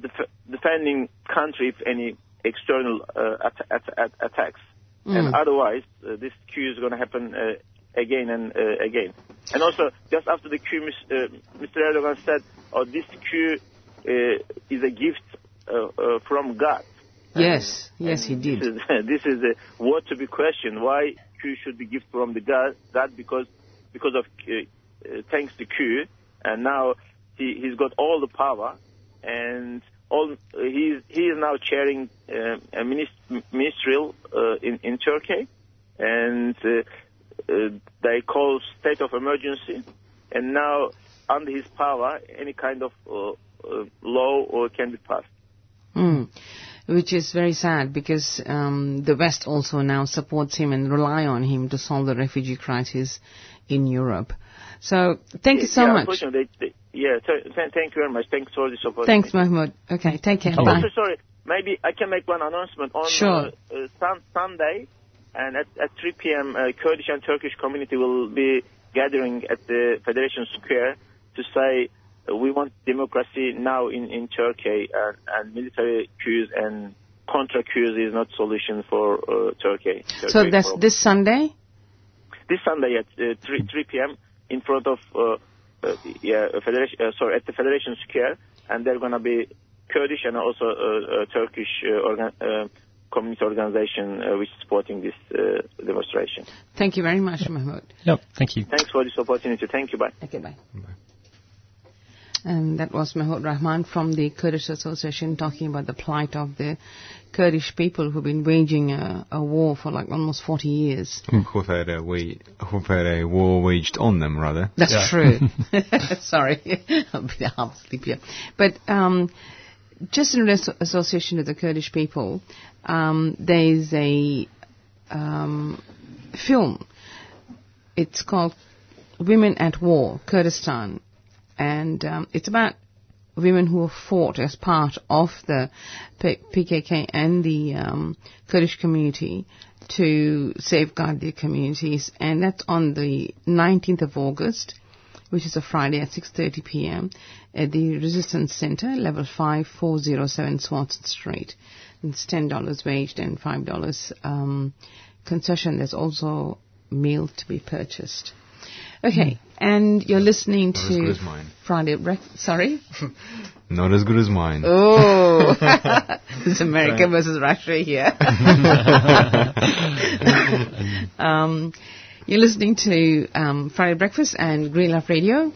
def- defending country if any external uh, at- at- at- attacks. And otherwise, uh, this coup is going to happen uh, again and uh, again. And also, just after the uh, Mr. Erdogan said, "Oh, this uh, is a gift uh, uh, from God. Yes, yes, he did. This is, (laughs) this is a word to be questioned. Why Q should be gift from the God? God because because of uh, uh, thanks to Q, and now he he's got all the power, and all he is now chairing uh, a minis- ministerial uh, in in Turkey, and uh, uh, they call state of emergency, and now under his power, any kind of uh, law can be passed. Mm. Which is very sad because um, the West also now supports him and rely on him to solve the refugee crisis in Europe. So thank you so yeah, much. They, they, yeah, th- th- thank you very much. Thanks for the support. Thanks, Mahmoud. Okay, take care. Oh, Bye. also, sorry, maybe I can make one announcement on Sure. uh, uh, sun- Sunday, and at, at 3 p.m. Uh, Kurdish and Turkish community will be gathering at the Federation Square to say uh, we want democracy now in, in Turkey, and, and military coups and contra coups is not solution for uh, Turkey. So Turkey that's problem. this Sunday? this Sunday at uh, 3, 3 p.m. in front of uh, uh, yeah, uh, Federation, uh, sorry, at the Federation Square, and they're gonna be Kurdish and also uh, uh, Turkish uh, organ- uh, community organization uh, which is supporting this uh, demonstration. Thank you very much, Mahmoud. Yep. Thank you. Thanks for this opportunity. Thank you. Bye. Okay, bye. And that was Mahmoud Rahman from the Kurdish Association talking about the plight of the Kurdish people who've been waging a, a war for like almost 40 years. Who've had a who've had a war waged on them, rather. That's Yeah. true. (laughs) (laughs) Sorry, (laughs) I'll be half asleep here. But um, just in association with the Kurdish people, um, there is a um, film. It's called Women at War, Kurdistan, and um, it's about women who have fought as part of the PKK and the um, Kurdish community to safeguard their communities, and that's on the 19th of August, which is a Friday at 6:30 p.m. at the Resistance Center, level 5, 407 Swanston Street. It's ten dollars waged and five dollars um, concession. There's also meal to be purchased. Okay, and you're listening Not as good to as mine. Friday. Rec- sorry. (laughs) Not as good as mine. Oh, (laughs) it's America versus Russia here. (laughs) um, you're listening to um, Friday Breakfast and Green Left Radio,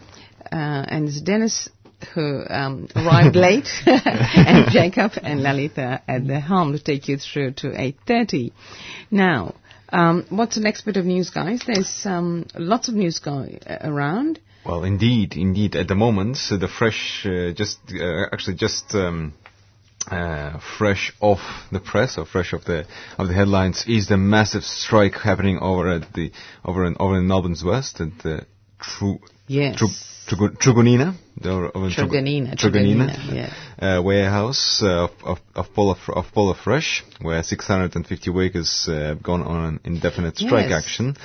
uh, and it's Dennis who um, arrived late, and Jacob and Lalita at the helm to take you through to 8:30. Now, um, what's the next bit of news, guys? There's um, lots of news going uh, around. Well, indeed, indeed. At the moment, so the fresh, uh, just uh, actually just um, uh, fresh off the press or fresh off the of the headlines is the massive strike happening over at the over in over in Melbourne's West at the Tru, Yes. Tru, Trugu- Trugunina, the- over in Trugu- Truganina, Truganina, Truganina, yeah. uh, warehouse uh, of of of Polar Fr- of Polar Fresh, where 650 workers uh, have gone on an indefinite strike Yes. action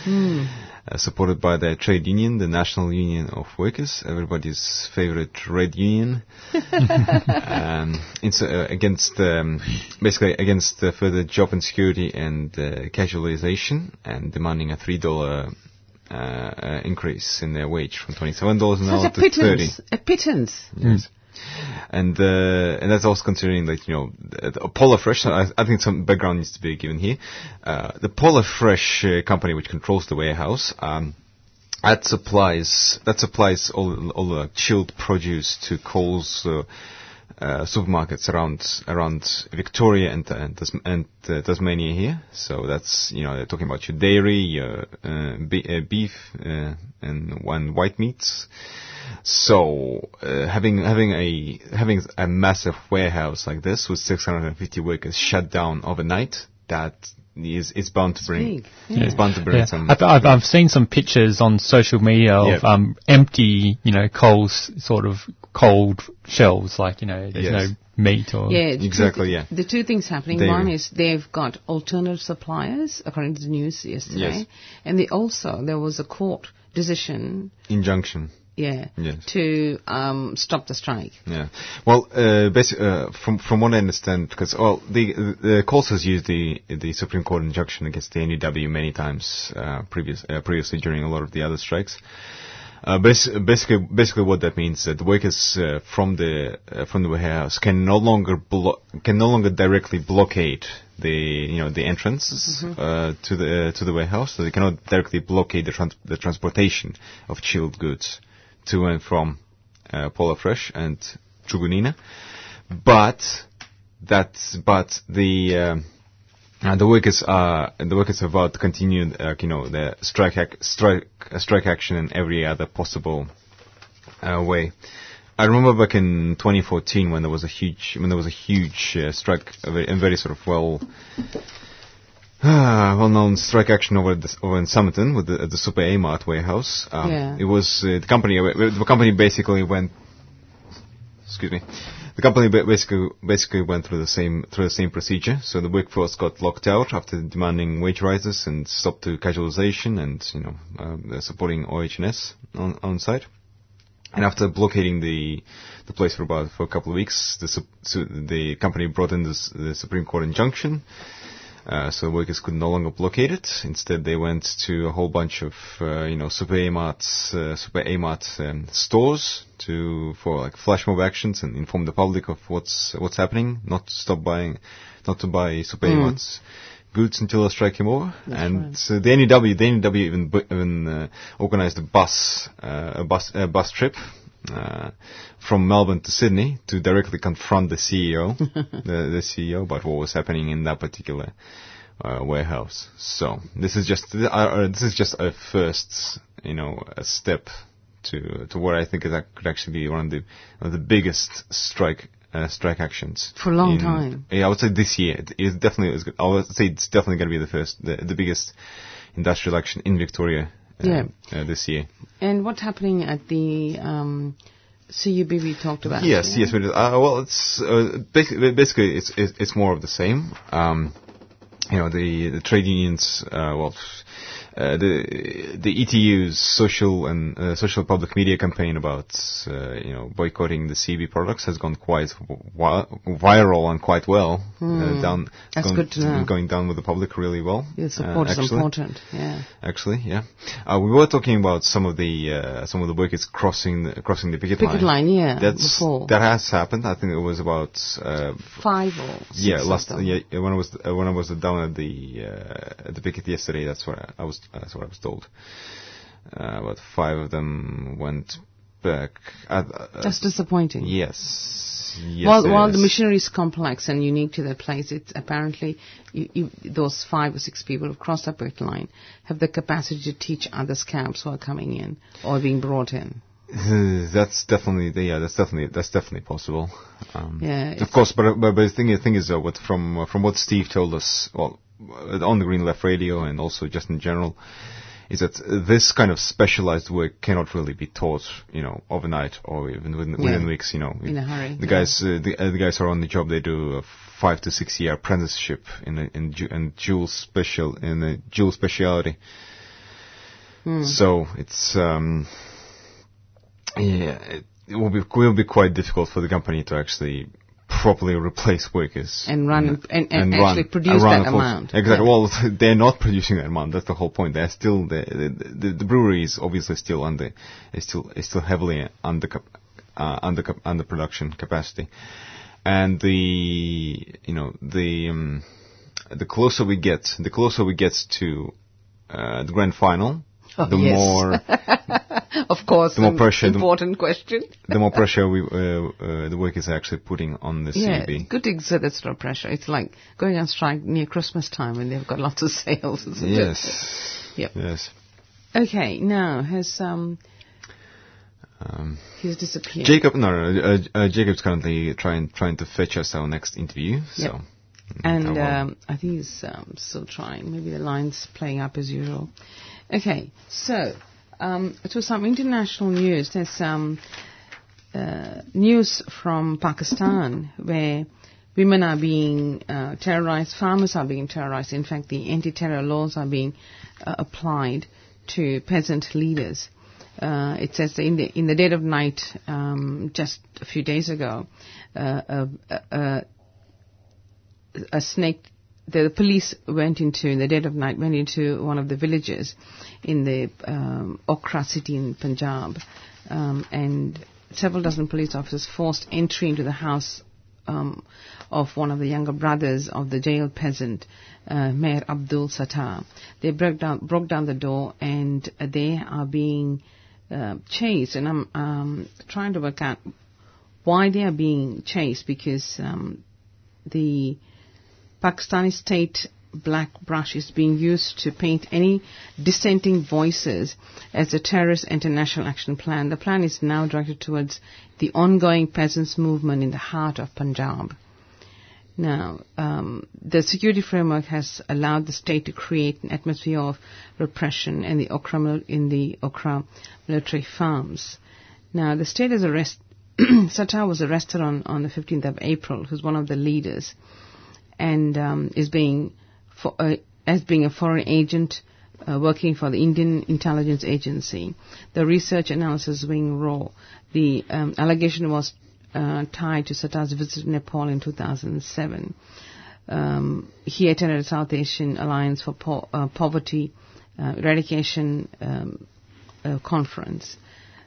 uh, supported by the trade union, the National Union of Workers, everybody's favorite red union, (laughs) um, uh, against um, basically against uh, further job insecurity and uh, casualization, and demanding a three dollar. Uh, uh, increase in their wage from twenty-seven dollars an hour to thirty. pittance, a pittance. Yes. And uh, and that's also considering that you know the, the Polar Fresh. I, I think some background needs to be given here. Uh, the Polar Fresh uh, company, which controls the warehouse, um, that supplies that supplies all all the chilled produce to Coles. Uh, supermarkets around around Victoria and and, and uh, Tasmania here. So that's you know they're talking about your dairy, your uh, be- uh, beef, uh, and one white meats. So uh, having having a having a massive warehouse like this with 650 workers shut down overnight, that is it's bound to bring big, it's bound to bring Yeah. some. I've, I've, I've seen some pictures on social media of Yeah. um, empty, you know, Coles sort of cold shelves, like you know, there's Yes. no meat or Yeah, the Exactly, Two, yeah. The two things happening. They- One is they've got alternative suppliers, according to the news yesterday, Yes. and they also there was a court decision, injunction. yeah, Yes. to um, stop the strike. Yeah. Well, uh, basically, uh, from from what I understand, because well, the the Coles has used the the Supreme Court injunction against the NUW many times uh, previous uh, previously during a lot of the other strikes. Uh, bas- basically, basically, what that means that the workers uh, from the uh, from the warehouse can no longer blo- can no longer directly blockade the you know the entrance uh, to the to the warehouse. So they cannot directly blockade the trans- the transportation of chilled goods to and from uh, Polar Fresh and Truganina. But that but the um, uh, the workers are the workers are about to continue, uh, you know, the strike ac- strike uh, strike action in every other possible uh, way. I remember back in 2014 when there was a huge when there was a huge uh, strike, and very, sort of well. (sighs) Uh, well-known strike action over this, over in Somerton with the, at the Super A Mart warehouse. Um, Yeah. It was uh, the company. uh, The company basically went. Excuse me. The company basically basically went through the same through the same procedure. So the workforce got locked out after demanding wage rises and stopped to casualization and you know uh, supporting OHS on on site. And after blockading the the place for about for a couple of weeks, the the company brought in this, the Supreme Court injunction. Uh, so workers could no longer blockade it. Instead, they went to a whole bunch of uh, you know Super Amart uh, Super Amart um, stores to for like flash mob actions and inform the public of what's what's happening. Not to stop buying, not to buy Super Amart's goods until the strike came over. and uh, the NUW, the NUW even even uh, organized a bus uh, a bus a bus trip. Uh, from Melbourne to Sydney to directly confront the CEO, (laughs) the, the CEO about what was happening in that particular uh, warehouse. So this is just uh, uh, this is just a first, you know, a step to to what I think is that could actually be one of the one of the biggest strike uh, strike actions For a long in- time. Yeah, I would say this year it is definitely. I would say it's definitely going to be the first, the, the biggest industrial action in Victoria. Uh, Yeah. uh, this year. And what's happening at the um, CUB we talked about? Yes, yeah? yes, we did. Uh, well, it's uh, basically, basically it's, it's it's more of the same. Um, you know, the the trade unions. Uh, well, uh, the the ETU's social and uh, social public media campaign about uh, you know boycotting the CB products has gone quite wi- viral and quite well. Uh, down. That's going, good to know. Going down with the public really well. Your uh, support is actually. important. Yeah. Actually, yeah. Uh, we were talking about some of the uh, some of the workers crossing the, crossing the picket, Picket line, yeah, That's before. that has happened. I think it was about uh, Five or six yeah last yeah when I was uh, when I was down at the uh, at the picket yesterday. That's what I, I was that's what I was told. Uh, about five of them went back. Uh, uh, That's disappointing. yes. Yes. while while the machinery is complex and unique to that place, it's apparently you, you, those five or six people who cross that picket line have the capacity to teach other scabs who are coming in or being brought in. Uh, (laughs) that's definitely yeah that's definitely that's definitely possible um, Yeah, of course but but, but the thing the thing is though what from uh, from what Steve told us well uh, on the Green Left Radio and also just in general is that uh, this kind of specialized work cannot really be taught you know overnight or even within, Yeah. within weeks you know In a hurry, the yeah. guys uh, the, uh, the guys are on the job they do a five to six year apprenticeship in a, in ju- in dual special in a dual speciality Hmm. so it's um yeah, it, it will be will be quite difficult for the company to actually properly replace workers And run and- and run- actually produce run that amount. Exactly. Yeah. Well, (laughs) they're not producing that amount. That's the whole point. They're still the the, the, the brewery is obviously still under is still is still heavily under uh, under under production capacity, and the you know the um, the closer we get, the closer we get to uh, the grand final, Oh, the yes. more (laughs) (laughs) of course, The more an pressure, the- important question. (laughs) the more pressure we, uh, uh, the work is actually putting on the Yeah, CB. good to exert that sort of pressure. It's like going on strike near Christmas time when they've got lots of (laughs) sales. Isn't it? Yes. Yep. Yes. Okay, now has um Um, he's disappeared. Jacob, no, no, uh, uh, Jacob's currently trying trying to fetch us our next interview. Yep. So. And um, I think he's um, still trying. Maybe the line's playing up as usual. Okay, so um, to some international news. There's um, uh, news from Pakistan where women are being uh, terrorized, farmers are being terrorized. In fact, the anti-terror laws are being uh, applied to peasant leaders. Uh, it says in the in the dead of night, um, just a few days ago, uh, a, a a snake the police went into, in the dead of night, went into one of the villages in the um, Okara city in Punjab, um, and several dozen police officers forced entry into the house um, of one of the younger brothers of the jailed peasant, uh, Mehr Abdul Sattar. They broke down, broke down the door, and they are being uh, chased. And I'm um, trying to work out why they are being chased because um, the Pakistani state black brush is being used to paint any dissenting voices as a terrorist international action plan. The plan is now directed towards the ongoing peasants' movement in the heart of Punjab. Now, um, the security framework has allowed the state to create an atmosphere of repression in the Okara, in the Okara military farms. Now, the state has arrested, (clears throat) Sattar was arrested on, on the 15th of April, who's one of the leaders, and um, is being for, uh, as being a foreign agent uh, working for the Indian Intelligence Agency. The research analysis wing RAW. The um, allegation was uh, tied to Sattar's visit to Nepal in 2007. Um, he attended a South Asian Alliance for po- uh, Poverty uh, Eradication um, uh, conference.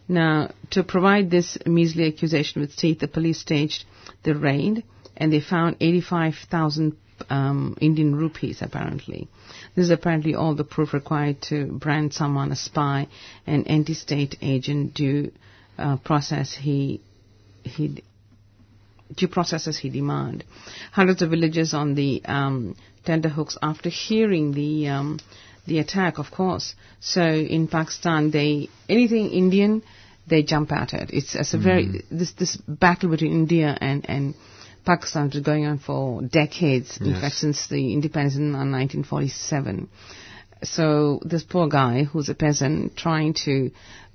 Now, to provide this measly accusation with teeth, the police staged the raid and they found 85,000 um, Indian rupees, apparently. This is apparently all the proof required to brand someone a spy and anti-state agent due uh, process he he due processes he demand. Hundreds of villagers on the um, tenterhooks after hearing the um, the attack, of course. So in Pakistan, they anything Indian, they jump at it. It's, it's a very this this battle between India and and Pakistan has been going on for decades. In fact, since the independence in uh, 1947. So this poor guy, who's a peasant, trying to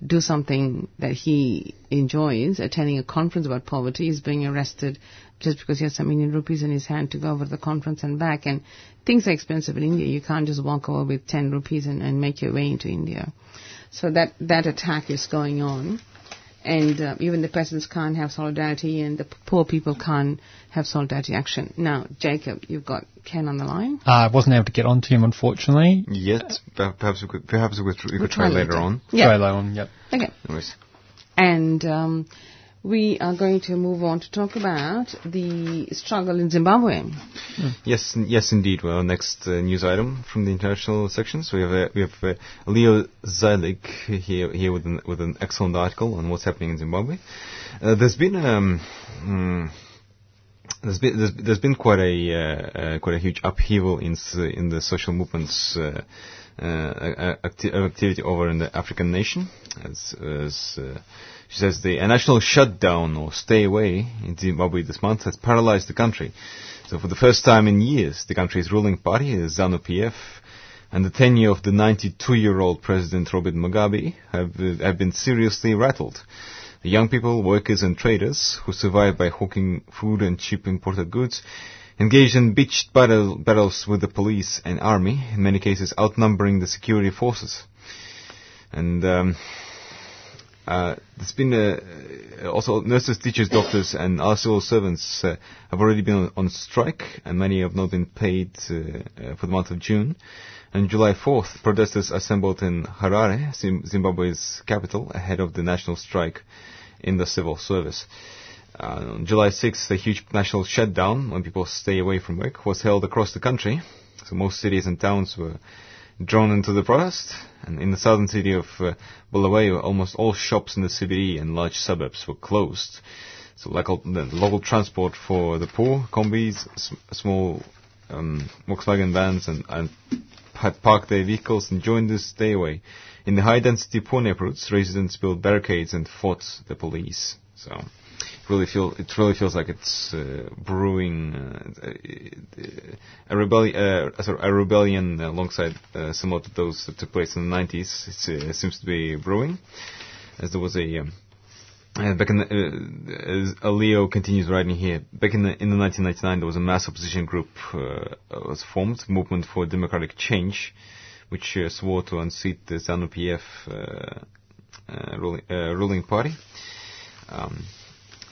do something that he enjoys, attending a conference about poverty, is being arrested just because he has some Indian rupees in his hand to go over to the conference and back. And things are expensive in India. You can't just walk over with 10 rupees and, and make your way into India. So that, that attack is going on. And uh, even the peasants can't have solidarity and the p- poor people can't have solidarity action. Now, Jacob, you've got Ken on the line. Uh, I wasn't able to get onto him, unfortunately. Yet, per- perhaps we could, perhaps we could, we We'll could try try later later. on. Yeah. Try low on, yep. Okay. Anyways. And um, we are going to move on to talk about the struggle in Zimbabwe. Yes, yes, indeed. Well, next uh, news item from the international section. So we have uh, we have uh, Leo Zeilig here here with an with an excellent article on what's happening in Zimbabwe. Uh, there's been um. mm, there's been there's, there's been quite a uh, uh, quite a huge upheaval in in the social movements acti- activity over in the African nation. As, as she says, the a national shutdown or stay away in Zimbabwe this month has paralyzed the country. So for the first time in years, the country's ruling party, the ZANU-PF, and the tenure of the 92-year-old President Robert Mugabe have, have been seriously rattled. The young people, workers and traders who survive by hawking food and cheap imported goods engaged in bitched battle, battles with the police and army, in many cases outnumbering the security forces. And um, uh, there's been uh, also nurses, teachers, doctors, and other civil servants uh, have already been on, on strike, and many have not been paid uh, uh, for the month of June. On July 4th, protesters assembled in Harare, Zimbabwe's capital, ahead of the national strike in the civil service. Uh, on July 6th, a huge national shutdown, when people stay away from work, was held across the country. So most cities and towns were drawn into the protest. And in the southern city of uh, Bulawayo, almost all shops in the CBD and large suburbs were closed. So local, local transport for the poor, combis, s- small um, Volkswagen vans, and, and had parked their vehicles and joined the stay away. In the high-density poor neighborhoods, residents built barricades and fought the police. So really feel it really feels like it's uh, brewing uh, a rebellion, uh, sorry, a rebellion alongside uh, similar to those that took place in the 90s. It's, uh, it seems to be brewing, as there was a. Um, uh, back in the, uh, uh, Leo continues writing here, back in the, in the 1999 there was a mass opposition group uh, was formed, Movement for Democratic Change, which uh, swore to unseat the ZANU-PF uh, uh, ruling, uh, ruling party. Um,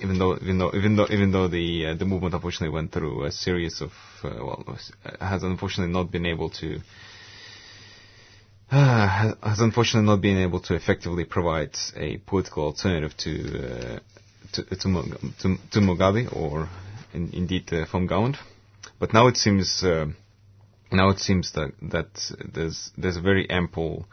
even though even though even though even though the uh, the movement unfortunately went through a series of uh, well uh, has unfortunately not been able to uh, (sighs) has unfortunately not been able to effectively provide a political alternative to uh, to, to, to, to Mugabe or in, indeed the Farm government. But now it seems uh, now it seems that that there's there's a very ample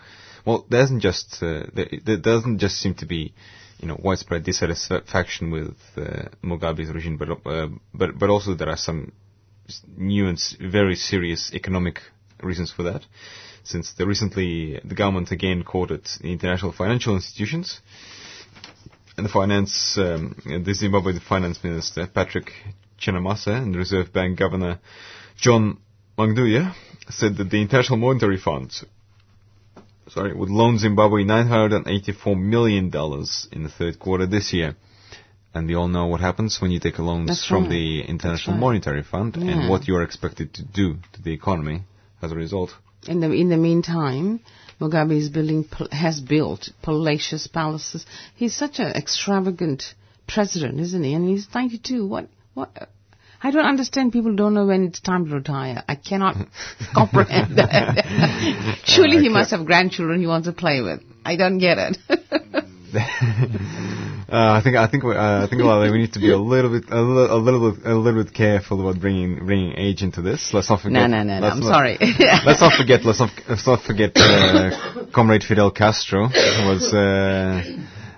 well there isn't just uh, there, there doesn't just seem to be you know widespread dissatisfaction with uh, Mugabe's regime, but uh, but but also there are some new and very serious economic reasons for that. Since the recently the government again the international financial institutions and the finance, um, the Zimbabwe finance minister Patrick Chinamasa and Reserve Bank governor John Mangudya said that the International Monetary Fund, sorry, would loan Zimbabwe 984 million dollars in the third quarter this year. And we all know what happens when you take loans That's from right. the International right. Monetary Fund Yeah. and what you are expected to do to the economy as a result. In the in the meantime, Mugabe is building has built palatial palaces. He's such an extravagant president, isn't he? And he's 92. What what? I don't understand. People don't know when it's time to retire. I cannot (laughs) comprehend that. (laughs) Surely he must have grandchildren he wants to play with. I don't get it. (laughs) Uh, I think I think we- uh, I think Lale, we need to be a little bit a little, a little bit a little bit careful about bringing bringing age into this. Let's not forget. no, no, no, no. I'm not- sorry. Let's not forget. Let's not. Let's not forget. Uh, Comrade Fidel Castro was uh,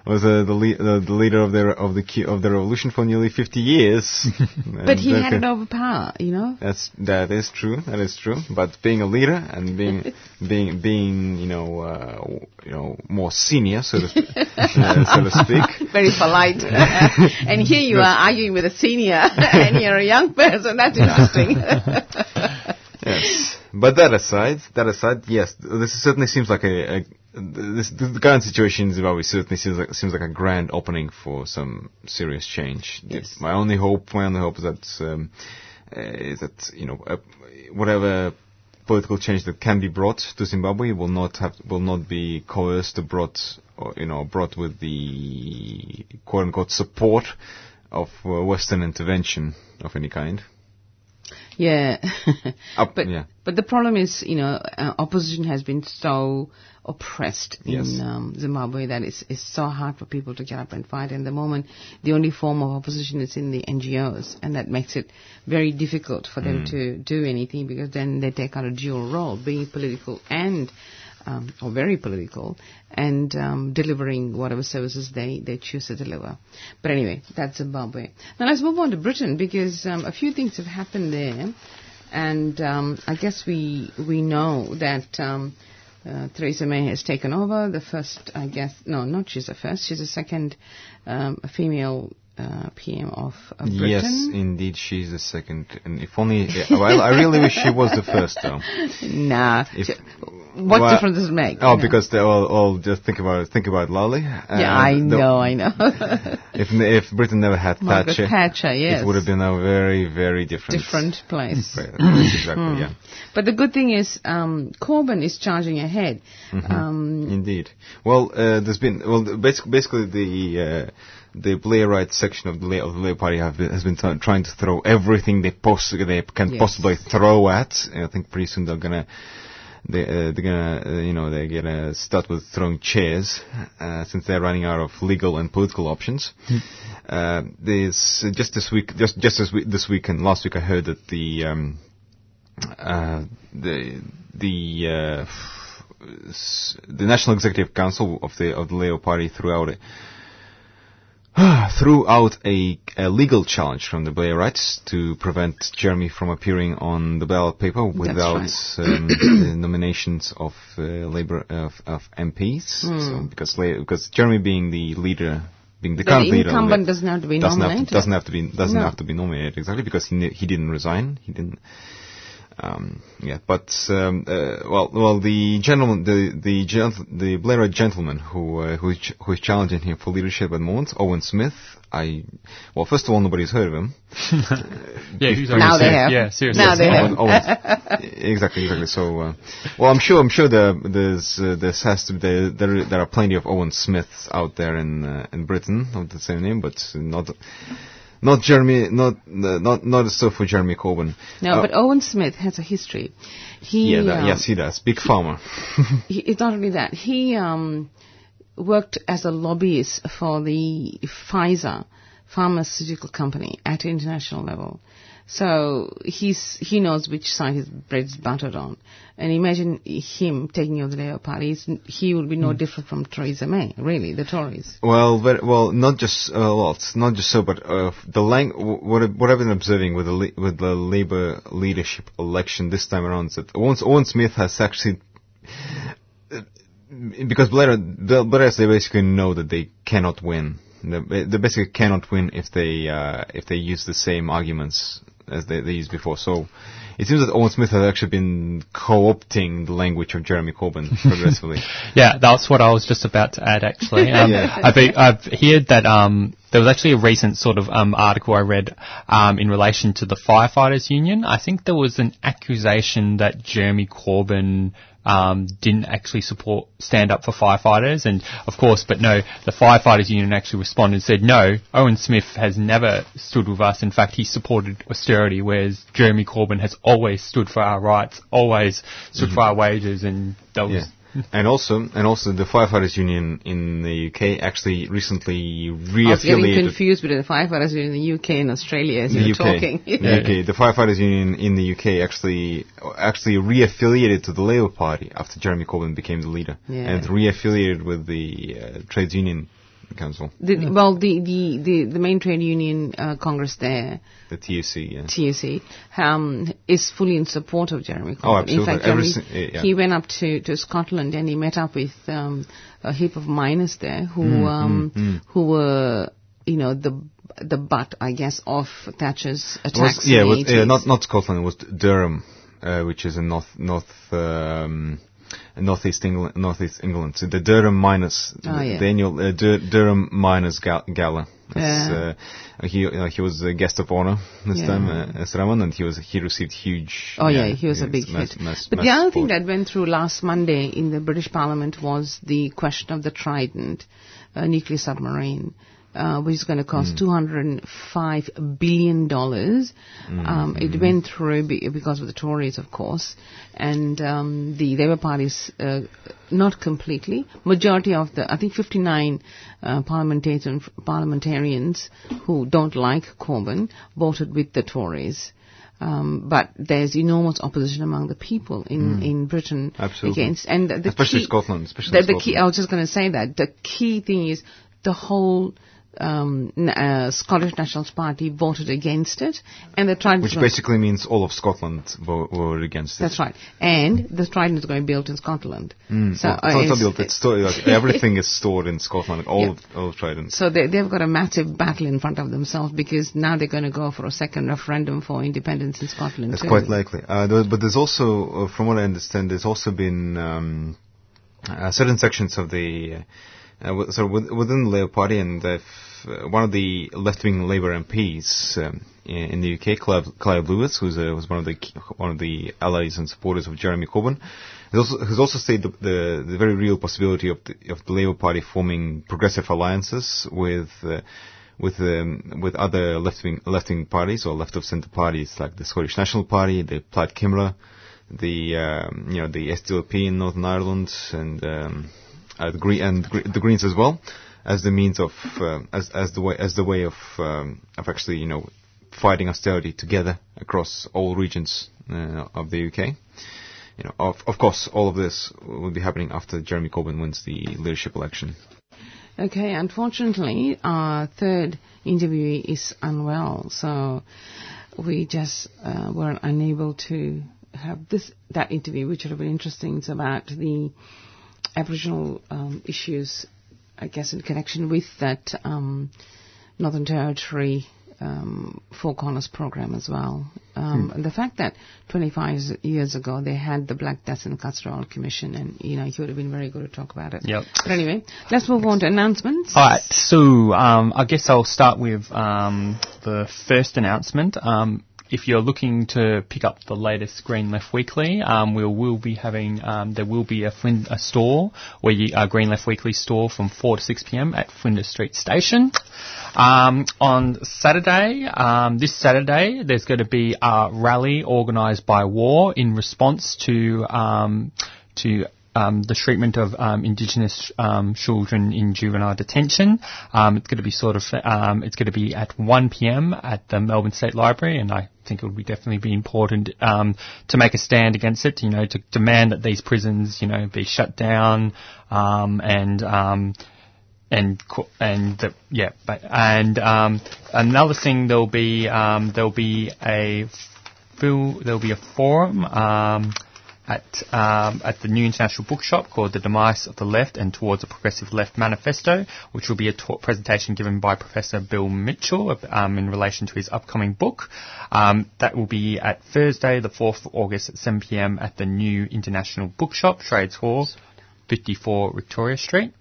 was uh, the, le- the the leader of the of the of the revolution for nearly 50 years. (laughs) but he had uh, it over power, you know. That's that is true. That is true. But being a leader and being (laughs) being being you know uh, you know more senior, so to sp- (laughs) uh, so to speak. Very polite. and here you are arguing with a senior, and you're a young person. That's interesting. Yes. But that aside, that aside, yes, this certainly seems like a, a this the current situation in Zimbabwe certainly seems like seems like a grand opening for some serious change. Yes. My only hope, my only hope is that um, uh, is that you know uh, whatever political change that can be brought to Zimbabwe will not have will not be coerced or brought or you know brought with the quote unquote support of uh, Western intervention of any kind. Yeah. (laughs) Up- but yeah. but the problem is, you know, uh, opposition has been so oppressed Yes. in um, Zimbabwe that it's it's so hard for people to get up and fight. And the moment, the only form of opposition is in the NGOs, and that makes it very difficult for them to do anything because then they take on a dual role, being political and um, or very political, and um, delivering whatever services they, they choose to deliver. But anyway, that's Zimbabwe. Now let's move on to Britain because um, a few things have happened there, and um, I guess we we know that. Uh, Theresa May has taken over. The first, I guess, no, not she's the first, she's the second um, female uh, PM of, of Britain. Yes, indeed, she's the second. And if only, well, I really wish she was the first, though. (laughs) Nah. If- what well, difference does it make? Oh, you know? because they all, all just think about think about Lolly. Yeah, I know, I know. (laughs) If if Britain never had Margaret Thatcher, Thatcher, yes. it would have been a very very different Different place. (laughs) Exactly, yeah. But the good thing is, um, Corbyn is charging ahead. Mm-hmm. Um, Indeed. Well, uh, there's been well, basically, basically the uh, the Blairite section of the La- of the Labour Party have been, has been t- trying to throw everything they poss- they can Yes. possibly throw at. And I think pretty soon they're gonna. They, uh, they're gonna, uh, you know, they're gonna start with throwing chairs, uh, since they're running out of legal and political options. Uh, there's, uh, just this week, just, just this week, this week and last week I heard that the, um, uh, the the uh, the National Executive Council of the of the Labour Party threw out a (sighs) threw out a, a legal challenge from the Blairites to prevent Jeremy from appearing on the ballot paper without um, (clears throat) the nominations of uh, Labour of, of MPs. So because La- because Jeremy being the leader. Being the The current leader, the incumbent doesn't have to be doesn't Have nominated. to, doesn't have to be doesn't No. have to be nominated exactly because he he didn't resign. He didn't. Um, yeah, but um, uh, well, well, the gentleman, the the the Blairite gentleman who uh, who is ch- who is challenging him for leadership at the moment, Owen Smith. I well, first of all, nobody's heard of him. (laughs) Yeah, producers. Now they have. Yeah, seriously. Now they have. Owen- (laughs) exactly, exactly. So, uh, well, I'm sure, I'm sure there, there's, uh, there's has to be, there, there, there are plenty of Owen Smiths out there in, uh, in Britain of the same name, but not, not Jeremy, not, uh, not, not so for Jeremy Corbyn. No, Uh, but Owen Smith has a history. He, yeah, that, um, yes, he does. Big Pharma. (laughs) he, it's not only that. He um, worked as a lobbyist for the Pfizer pharmaceutical company at international level. So he's he knows which side his bread's buttered on. And imagine him taking over the Labour Party. He will be no different from Theresa May, really, the Tories. Well, very, well, not just a lot, not just so, but uh, the lang- what, what I've been observing with the with the Labour leadership election this time around is that Owen, Owen Smith has actually uh, because Blair, the Blairs they basically know that they cannot win. They, they basically cannot win if they uh, if they use the same arguments as they, they used before. So it seems that Owen Smith has actually been co-opting the language of Jeremy Corbyn (laughs) progressively. Yeah, that's what I was just about to add. Actually, (laughs) um, Yeah. I've, I've heard that um, there was actually a recent sort of um, article I read um, in relation to the firefighters union. I think there was an accusation that Jeremy Corbyn um, didn't actually support stand up for firefighters, and of course, but no, the firefighters union actually responded and said, no, Owen Smith has never stood with us. In fact, he supported austerity, whereas Jeremy Corbyn has always stood for our rights, always stood for our wages, and that was. Yeah. (laughs) And also, and also, the firefighters union in the UK actually recently I was getting confused between the firefighters union in the UK and Australia as the you were UK, talking. the UK, (laughs) the firefighters union in the UK actually actually reaffiliated to the Labour Party after Jeremy Corbyn became the leader, Yeah. and reaffiliated with the uh, trades union council, The, well, the, the, the, the main trade union uh, congress there, the TUC. Yeah. TUC, um, is fully in support of Jeremy Corbyn. Oh, absolutely. In fact, Jeremy, si- yeah. he went up to, to Scotland and he met up with um, a heap of miners there who Mm, um, who were, you know, the the butt, I guess, of Thatcher's attacks. was, yeah, was, yeah, not not Scotland. It was Durham, uh, which is in north north um, northeast England. Northeast England. So the Durham miners, Oh, yeah. the annual uh, Dur- Durham miners Ga- Gala. Yeah. uh, he uh, he was a guest of honor this Yeah. time uh, as Raman, and he was he received huge. Oh yeah, he was a big mass- hit. mass- but mass the other thing that went through last Monday in the British Parliament was the question of the Trident uh, nuclear submarine, uh, which is going to cost and five billion dollars. Um, it went through be- because of the Tories, of course, and um, the Labour Party's uh, not completely. Majority of the, I think, fifty nine uh, parliamentarians, parliamentarians who don't like Corbyn voted with the Tories. Um, but there's enormous opposition among the people in, in Britain Absolutely. against, and the, the Especially key, Scotland, especially the, the key. Scotland. I was just going to say that the key thing is the whole um, uh, Scottish Nationalist Party voted against it, and the Trident. Which basically means all of Scotland vo- voted against it. that's right, and the Trident is going to be built in Scotland. So, Mm. Well, uh, it's it's- built, it's stored, like, (laughs) everything is stored in Scotland, all Yeah. of, all of Trident. So they, they've got a massive battle in front of themselves because now they're going to go for a second referendum for independence in Scotland. That's too. quite likely. Uh, but there's also, uh, from what I understand, there's also been um, uh, certain sections of the, uh, so with, within the Labour Party, and one of the left-wing Labour MPs um, in, the UK, Clive, Clive Lewis, who's uh, was one of the one of the allies and supporters of Jeremy Corbyn, has also, has also stated the, the, the very real possibility of the, of the Labour Party forming progressive alliances with. Uh, with um, with other left wing left wing parties or left of centre parties like the Scottish National Party, the Plaid Cymru, the um, you know the SDLP in Northern Ireland, and um, the Green and Gre- the Greens as well, as the means of uh, as as the way as the way of um, of actually you know fighting austerity together across all regions uh, of the UK. You know, of of course, all of this will be happening after Jeremy Corbyn wins the leadership election. Okay, unfortunately, our third interviewee is unwell, so we just uh, were unable to have this that interview, which would have been interesting. It's about the Aboriginal um, issues, I guess, in connection with that um, Northern Territory um, Four Corners program as well. Um, and The fact that 25 years- ago they had the Black Death in Custody Commission, and you know he would have been very good to talk about it. Yep. But anyway, let's move on to announcements. All right, so um, I guess I'll start with um, the first announcement. Um, if you're looking to pick up the latest Green Left Weekly, um, we will be having um, there will be a, a store where you, a Green Left Weekly store from 4 to 6 p.m. at Flinders Street Station. Um, on Saturday, um, this Saturday, there's going to be a rally organised by War in response to um, to um, the treatment of um, Indigenous um, children in juvenile detention. Um, it's going to be sort of um, it's going to be at 1 p.m. at the Melbourne State Library, and I think it would be definitely be important um, to make a stand against it. You know, to demand that these prisons, you know, be shut down and. And and yeah, but and um, another thing there'll be um, there'll be a there'll be a forum um, at um, at the new international bookshop called The Demise of the Left and Towards a Progressive Left Manifesto, which will be a talk presentation given by Professor Bill Mitchell um, in relation to his upcoming book. Um, that will be at Thursday, the 4th of August at 7 p.m. at the new international bookshop, Trades Hall, 54 Victoria Street.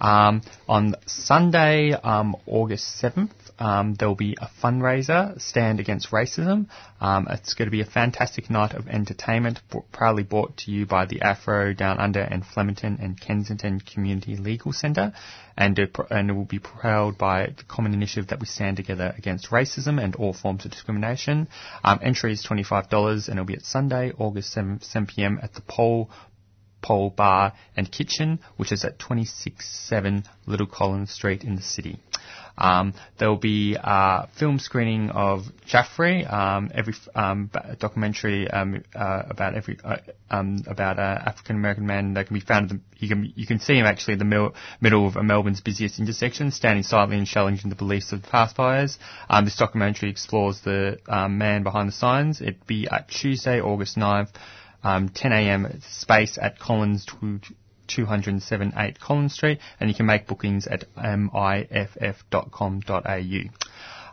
Um, on Sunday, um, August 7th, um, there will be a fundraiser, Stand Against Racism. Um, it's going to be a fantastic night of entertainment, b- proudly brought to you by the Afro Down Under and Flemington and Kensington Community Legal Centre, and it, pr- and it will be proud by the common initiative that we stand together against racism and all forms of discrimination. Um, entry is $25 and it'll be at Sunday, August 7th, 7 p.m. at the Pole Pole Bar and Kitchen, which is at 267 Little Collins Street in the city. Um, there will be a film screening of Jaffrey, um, every um, documentary um, uh, about every uh, um, about an African American man that can be found. The, you can you can see him actually in the mil- middle of Melbourne's busiest intersection, standing silently and challenging the beliefs of the passers. Um, this documentary explores the um, man behind the signs. It'd be at Tuesday, August 9th um, 10 a.m. space at Collins tw- 207 8 Collins Street, and you can make bookings at miff.com.au.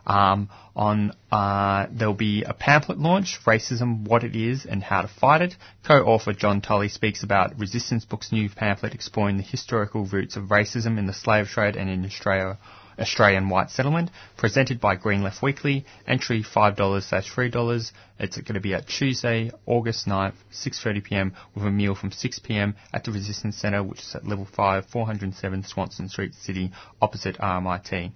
Um, on uh, there'll be a pamphlet launch, racism, what it is and how to fight it. Co-author John Tully speaks about Resistance Book's new pamphlet exploring the historical roots of racism in the slave trade and in Australia. Australian White Settlement, presented by Green Left Weekly. Entry $5 slash $3. It's going to be at Tuesday, August 9th, 6.30pm, with a meal from 6pm at the Resistance Centre, which is at level 5, 407 Swanston Street, City, opposite RMIT.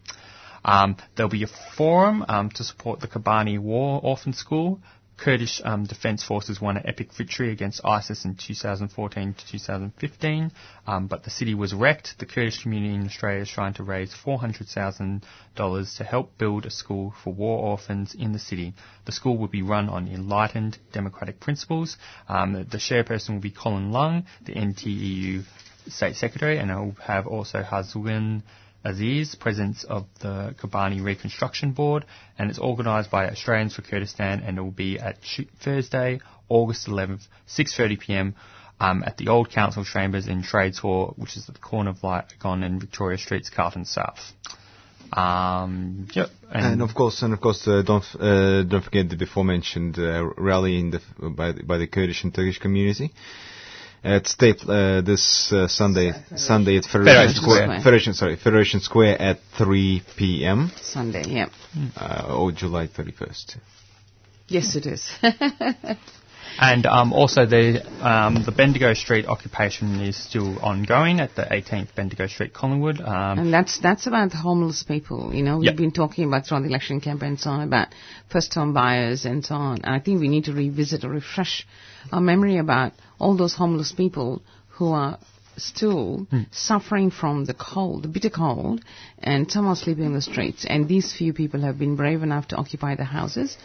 Um, there'll be a forum um, to support the Kobani War Orphan School. Kurdish um, Defence Forces won an epic victory against ISIS in 2014 to 2015, um, but the city was wrecked. The Kurdish community in Australia is trying to raise $400,000 to help build a school for war orphans in the city. The school will be run on enlightened democratic principles. Um, the chairperson will be Colin Long, the NTEU State Secretary, and it will have also Hazugan Aziz, President of the Kobani Reconstruction Board, and it's organised by Australians for Kurdistan, and it will be at Thursday, August 11th, 6.30pm, um, at the Old Council Chambers in Trades Hall, which is at the corner of Lygon and Victoria Streets, Carlton South. Um, yep. And of course, and of course, uh, don't uh, don't forget the before mentioned uh, rally in the by by the Kurdish and Turkish community at State uh, this uh, Sunday Sunday at Federation, Federation Square, Square. Federation sorry Federation Square at 3 p.m. Sunday, yeah. Uh, or July 31st. Yes, it is. (laughs) And um, also the um, the Bendigo Street occupation is still ongoing at the 18th Bendigo Street, Collingwood. Um, and that's that's about homeless people. You know, we've Yep. been talking about throughout the election campaign and so on about first-time buyers and so on. And I think we need to revisit or refresh our memory about all those homeless people who are still suffering from the cold, the bitter cold, and some are sleeping in the streets. And these few people have been brave enough to occupy the houses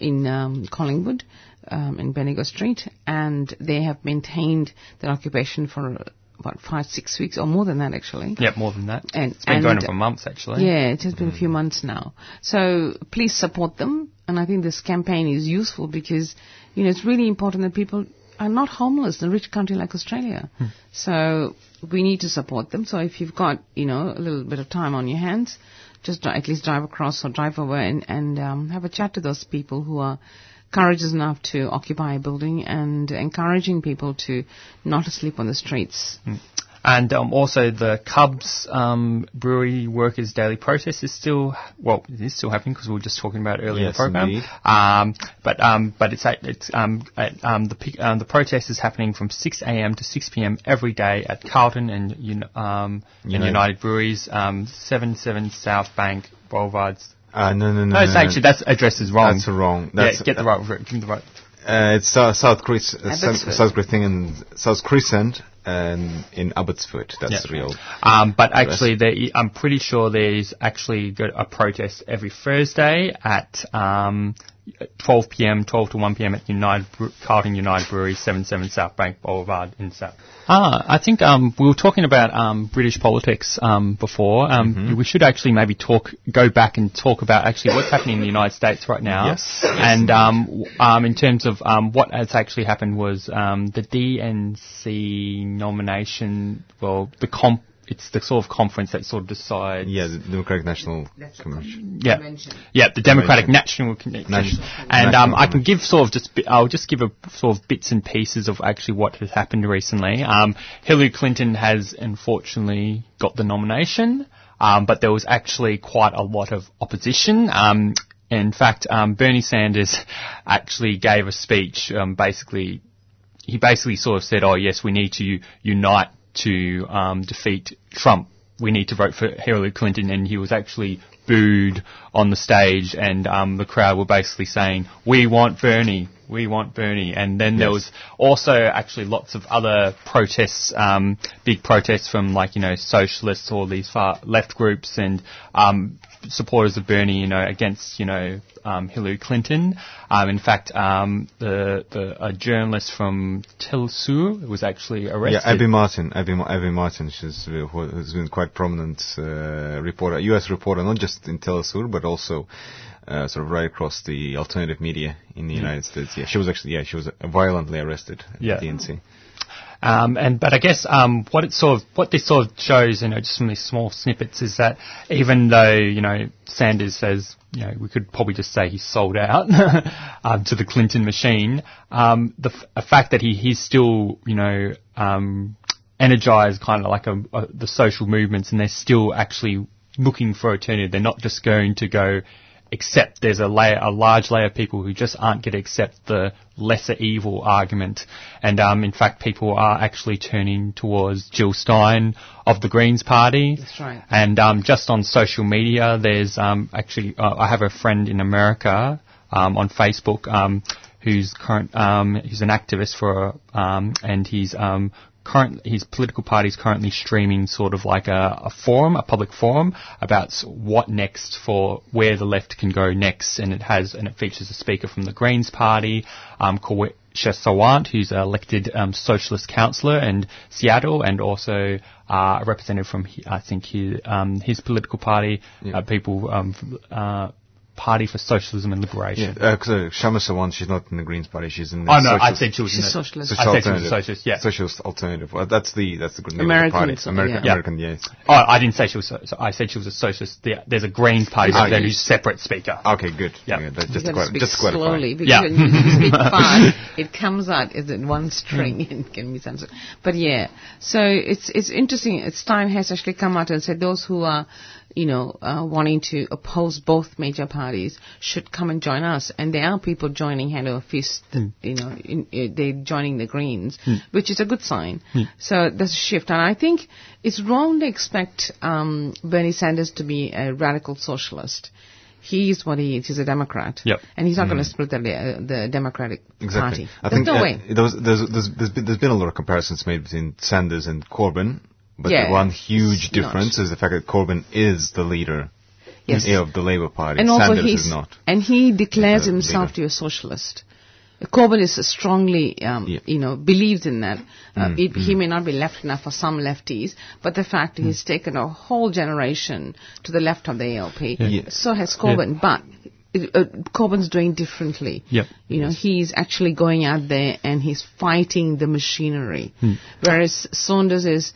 in um, Collingwood, um, in Bendigo Street, and they have maintained their occupation for about five, six weeks, or more than that actually. yeah, more than that. And- it's been going on for months actually. Yeah, it has been a few months now. So please support them. And I think this campaign is useful because, you know, it's really important that people are not homeless in a rich country like Australia. So we need to support them. So if you've got, you know, a little bit of time on your hands, just at least drive across or drive over and, and um, have a chat to those people who are courageous enough to occupy a building and encouraging people to not sleep on the streets. And um, also the Cubs um, Brewery Workers Daily Protest is still well, it is still happening because we were just talking about it earlier in the program. indeed. Um, but um, but it's at, it's um, at, um, the um, the protest is happening from 6 a.m. to 6 p.m. every day at Carlton and Un- um, and United. United Breweries, um, 77 South Bank Boulevards. Uh, no, no, no. No, it's no, actually that's address is wrong. That's wrong. yeah, get the right, give me the right. Uh, it's South, South Chris, uh, Abbotsford. South Christing and South Crescent and in Abbotsford. That's Yeah. real. Um, but actually, there, I'm pretty sure there's actually a protest every Thursday at um, 12 p.m., 12 to 1 p.m. at United Carlton United Brewery, 77 South Bank Boulevard in South. Ah, I think um, we were talking about um, British politics um, before. Um, We should actually maybe talk, go back and talk about actually what's happening in the United States right now. Yes. And um, um, in terms of um, what has actually happened was um, the DNC nomination. Well, the comp. It's the sort of conference that sort of decides. Yeah, the Democratic National Convention. Yeah, Convention. yeah, the Democratic Convention. National Convention, National- and National um, I can give sort of just bi- I'll just give a sort of bits and pieces of actually what has happened recently. Um, Hillary Clinton has unfortunately got the nomination, um, but there was actually quite a lot of opposition. Um, in fact, um, Bernie Sanders (laughs) actually gave a speech, um, basically he basically sort of said, "Oh yes, we need to unite to um, defeat Trump. We need to vote for Hillary Clinton." And he was actually booed on the stage, and um, the crowd were basically saying, "We want Bernie. We want Bernie." And then there was also actually lots of other protests, um, big protests from like you know socialists or these far left groups and um, supporters of Bernie, you know, against you know um, Hillary Clinton. Um, in fact, um, the the a journalist from Telesur was actually arrested. Yeah. Abby Martin. Abby, Abby Martin. She's who has been quite prominent uh, reporter, U.S. reporter, not just in Telesur, but also uh, sort of right across the alternative media in the United States. Yeah, she was actually yeah she was violently arrested at Yeah. the DNC. Um, and but I guess um, what it sort of what this sort of shows, you know, just from these small snippets, is that even though you know Sanders says, you know, we could probably just say he's sold out (laughs) um, to the Clinton machine. Um, the f- fact that he he's still you know um, energized, kind of like a, a, the social movements, and they're still actually looking for alternative. They're not just going to go accept there's a layer, a large layer of people who just aren't going to accept the lesser evil argument. And um, in fact, people are actually turning towards Jill Stein of the Greens Party. That's right. And um, just on social media, there's um, actually uh, I have a friend in America um, on Facebook um, who's current um, who's an activist for um, and he's um, current his political party is currently streaming sort of like a, a forum, a public forum about what next for where the left can go next, and it has and it features a speaker from the Greens Party, um, Sawant, who's an elected um, socialist councillor in Seattle, and also uh, a representative from I think his, um, his political party, uh, people um, uh, Party for Socialism and Liberation. Yeah, because uh, Kshama Sawant, she's not in the Greens Party. She's in the Oh no, I Socialist- said she was in She's the- socialist. I said she was a socialist. Yeah. Socialist alternative. Well, that's the that's the name American, of the party. American, yeah. American, yes. Oh, I didn't say she was. So, so I said she was a socialist. The, there's a Greens party representative yes. who's separate speaker. Okay, good. Yeah. Okay, that- You just to speak just to slowly because Yeah. when you speak (laughs) fast, it comes out as in one string and can be censored. But yeah, so it's it's interesting. It's time has actually come out and said those who are, you know, uh, wanting to oppose both major parties should come and join us. And there are people joining hand over fist. You know, in, uh, they're joining the Greens, which is a good sign. So there's a shift, and I think it's wrong to expect um, Bernie Sanders to be a radical socialist. He's what he is. He's a Democrat. Yep. And he's not going to split the, uh, the Democratic Exactly. Party. I There's think no uh, way. there was, there's, there's, there's, been, there's been a lot of comparisons made between Sanders and Corbyn, but Yeah, the one huge it's not. difference is the fact that Corbyn is the leader Yes. of the Labour Party. And also Sanders he's, is not. and he declares himself leader. to be a socialist. Corbyn is strongly, um, Yeah. Mm, you know, believes in that. Uh, it, He may not be left enough for some lefties, but the fact he's taken a whole generation to the left of the ALP, Yeah. so has Corbyn. But uh, Corbyn's doing differently. Yep. You know, he's actually going out there and he's fighting the machinery, Hmm. whereas Sanders is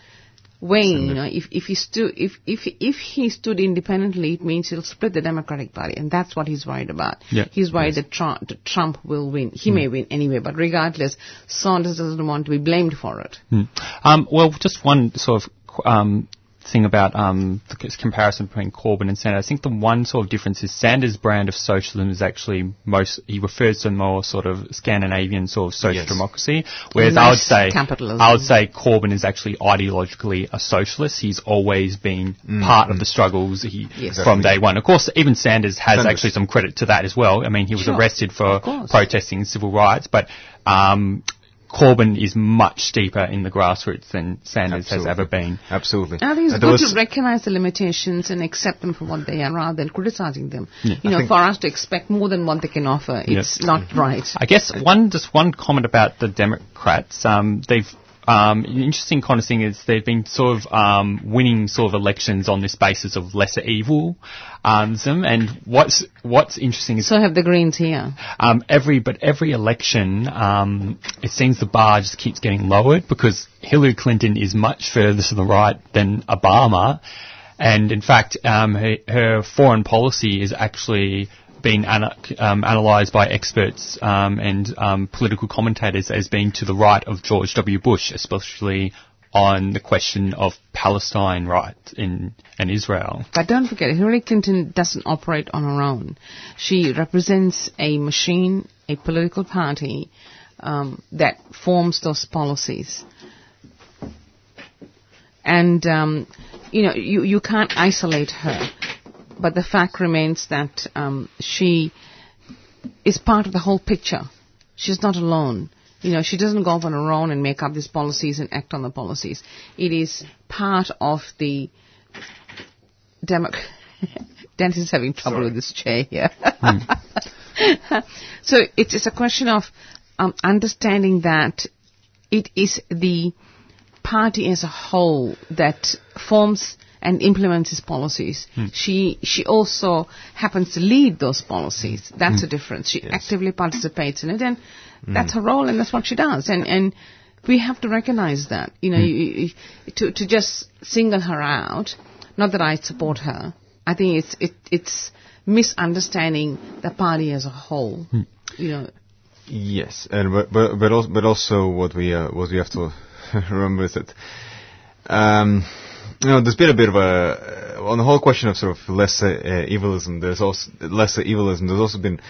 weighing. You know, if if he stood if if if he stood independently, it means he'll split the Democratic Party, and that's what he's worried about. Yeah. He's worried that Trump, that Trump will win. He may win anyway, but regardless, Sanders doesn't want to be blamed for it. Um, well, just one sort of um, thing about um, the comparison between Corbyn and Sanders. I think the one sort of difference is Sanders' brand of socialism is actually most. He refers to more sort of Scandinavian sort of social Yes. democracy, whereas I would say capitalism. I would say Corbyn is actually ideologically a socialist. He's always been part of the struggles he, Yes. from day one. Of course, even Sanders has Sanders. actually some credit to that as well. I mean, he was Sure. arrested for protesting civil rights, but um, Corbyn is much steeper in the grassroots than Sanders has ever been. Absolutely. I think it's Uh, good to recognize the limitations and accept them for what they are rather than criticizing them. You I know, for us to expect more than what they can offer, it's not right. I guess one just one comment about the Democrats. Um, they've um, an interesting kind of thing is they've been sort of um, winning sort of elections on this basis of lesser evil. Um, and what's what's interesting is So have the Greens here. um, every but every election, um, it seems the bar just keeps getting lowered because Hillary Clinton is much further to the right than Obama, and in fact, um, her, her foreign policy is actually been um, analysed by experts um, and um, political commentators as being to the right of George W. Bush, especially on the question of Palestine rights in and Israel. But don't forget, Hillary Clinton doesn't operate on her own. She represents a machine, a political party um, that forms those policies. And, um, you know, you, you can't isolate her. But the fact remains that um, she is part of the whole picture. She's not alone. You know, she doesn't go off on her own and make up these policies and act on the policies. It is part of the Demo- (laughs) Dennis is having trouble with this chair here. (laughs) so it's, it's a question of um, understanding that it is the party as a whole that forms and implements its policies. Hmm. She she also happens to lead those policies. Hmm. That's the hmm. difference. She actively participates in it, and that's her role, and that's what she does. And and we have to recognize that. You know, you, you, to to just single her out. Not that I support her. I think it's it, it's misunderstanding the party as a whole. You know, Yes, and but but but also, but also what we uh, what we have to (laughs) remember is that um, you know there's been a bit of a uh, on the whole question of sort of lesser uh, evilism. There's also lesser evilism. There's also been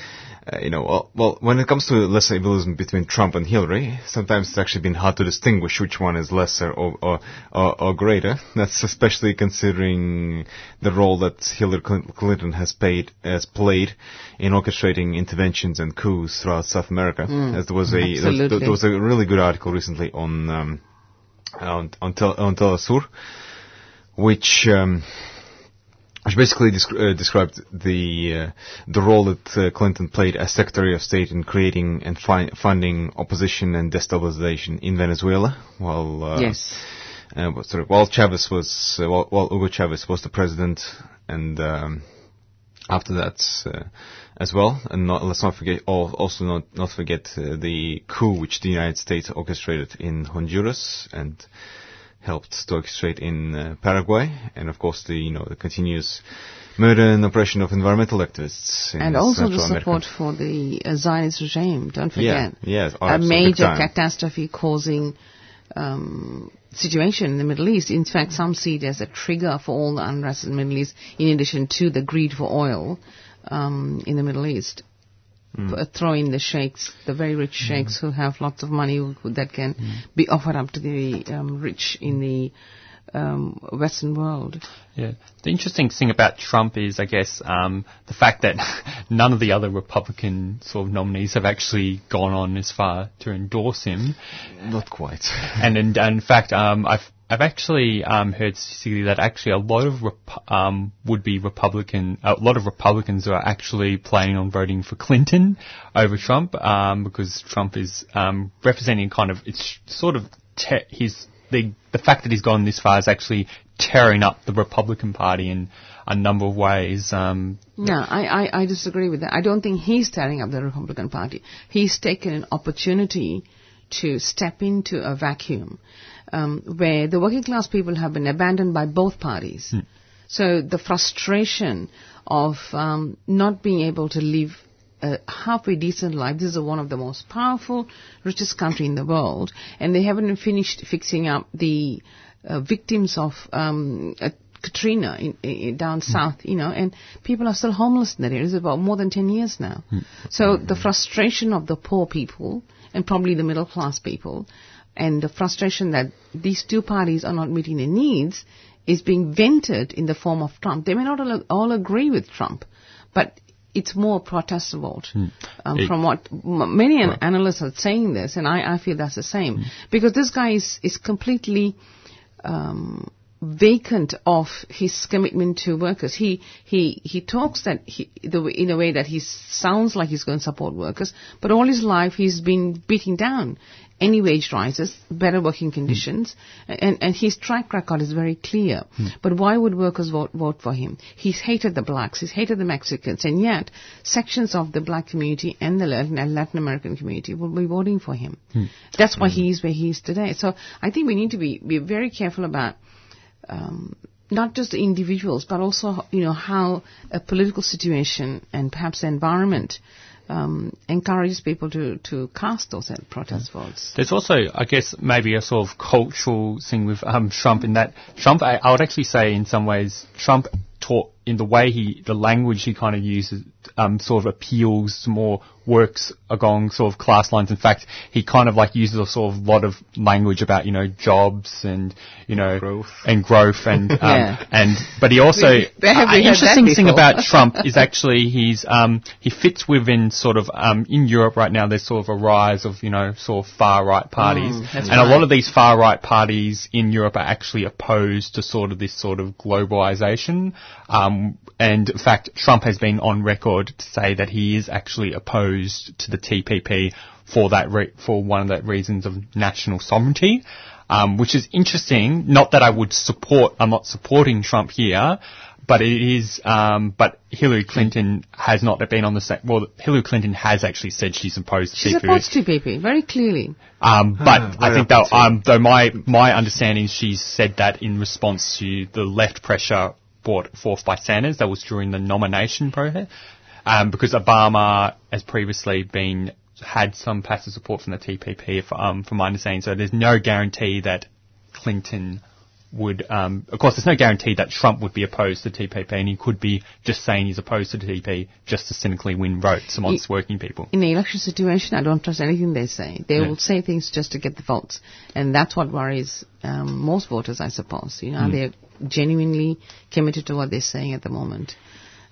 uh, you know well, well when it comes to lesser evilism between Trump and Hillary, sometimes it's actually been hard to distinguish which one is lesser or or, or, or greater. That's especially considering the role that Hillary Clinton has played has played in orchestrating interventions and coups throughout South America. As there was a there was, there was a really good article recently on um, on on, tel- on Telesur, which um, which basically desc- uh, described the uh, the role that uh, Clinton played as Secretary of State in creating and fi- funding opposition and destabilization in Venezuela, while uh, yes. uh, sorry, while Chavez was uh, while, while Hugo Chavez was the president, and um, after that uh, as well, and not, let's not forget also not not forget uh, the coup which the United States orchestrated in Honduras and helped to orchestrate in uh, Paraguay, and of course the you know the continuous murder and oppression of environmental activists in and also the Central America. support for the uh, Zionist regime. Don't Yeah, forget. yes, oh, a major catastrophe causing um, situation in the Middle East. In fact, some see it as a trigger for all the unrest in the Middle East, in addition to the greed for oil um, in the Middle East. F- Throw in the sheikhs, the very rich sheikhs who have lots of money who, that can be offered up to the um, rich in the um, Western world. Yeah. The interesting thing about Trump is, I guess, um, the fact that (laughs) none of the other Republican sort of nominees have actually gone on as far to endorse him. Not quite. (laughs) and in, and in fact, um, I've I've actually um, heard statistically that actually a lot of Rep- um, would-be Republican, a lot of Republicans are actually planning on voting for Clinton over Trump um, because Trump is um, representing kind of it's sort of te- his the the fact that he's gone this far is actually tearing up the Republican Party in a number of ways. Um, No, I, I, I disagree with that. I don't think he's tearing up the Republican Party. He's taken an opportunity to step into a vacuum um, where the working class people have been abandoned by both parties. So the frustration of um, not being able to live a halfway decent life. This is one of the most powerful, richest country in the world, and they haven't finished fixing up the uh, victims of um, uh, Katrina in, in, down south, you know, and people are still homeless in that area. It's about more than 10 years now. So the frustration of the poor people and probably the middle class people and the frustration that these two parties are not meeting their needs is being vented in the form of Trump. They may not all agree with Trump, but it's more protest vote um, It- from what m- many an- analysts are saying this, and I, I feel that's the same. Because this guy is is completely um, vacant of his commitment to workers. He he he talks that he, the, in a way that he sounds like he's going to support workers, but all his life he's been beating down any wage rises, better working conditions, and and his track record is very clear. Hmm. But why would workers vote vote for him? He's hated the blacks, he's hated the Mexicans, and yet sections of the black community and the Latin, uh, Latin American community will be voting for him. Hmm. That's why hmm. he is where he is today. So I think we need to be be very careful about um, not just individuals, but also you know how a political situation and perhaps the environment um, encourages people to, to cast those protest votes. There's also, I guess, maybe a sort of cultural thing with um, Trump in that Trump, I, I would actually say in some ways, Trump taught in the way he, the language he kind of uses, um, sort of appeals more works along sort of class lines. In fact, he kind of like uses a sort of lot of language about, you know, jobs and, you know, Growth. and growth and, (laughs) um, Yeah. and, but he also, an heard interesting thing about (laughs) Trump is actually he's um, he fits within sort of um, in Europe right now. There's sort of a rise of you know sort of far right parties, Mm, and a lot of these far right parties in Europe are actually opposed to sort of this sort of globalization. Um, and in fact, Trump has been on record to say that he is actually opposed to the TPP for that re- for one of the reasons of national sovereignty. Um, which is interesting. Not that I would support. I'm not supporting Trump here, but it is. Um, but Hillary Clinton has not been on the same. Well, Hillary Clinton has actually said she's opposed to She TPP. supports TPP very clearly. Um, but I think though, um, though my my understanding is she's said that in response to the left pressure brought forth by Sanders. That was during the nomination process, um, because Obama has previously been had some passive support from the TPP, for, um, from my understanding. So there's no guarantee that Clinton would, um, of course, there's no guarantee that Trump would be opposed to TPP, and he could be just saying he's opposed to TPP just to cynically win votes amongst working people. In the election situation, I don't trust anything they say. They Yeah. will say things just to get the votes, and that's what worries um, most voters, I suppose. You know, they're genuinely committed to what they're saying at the moment.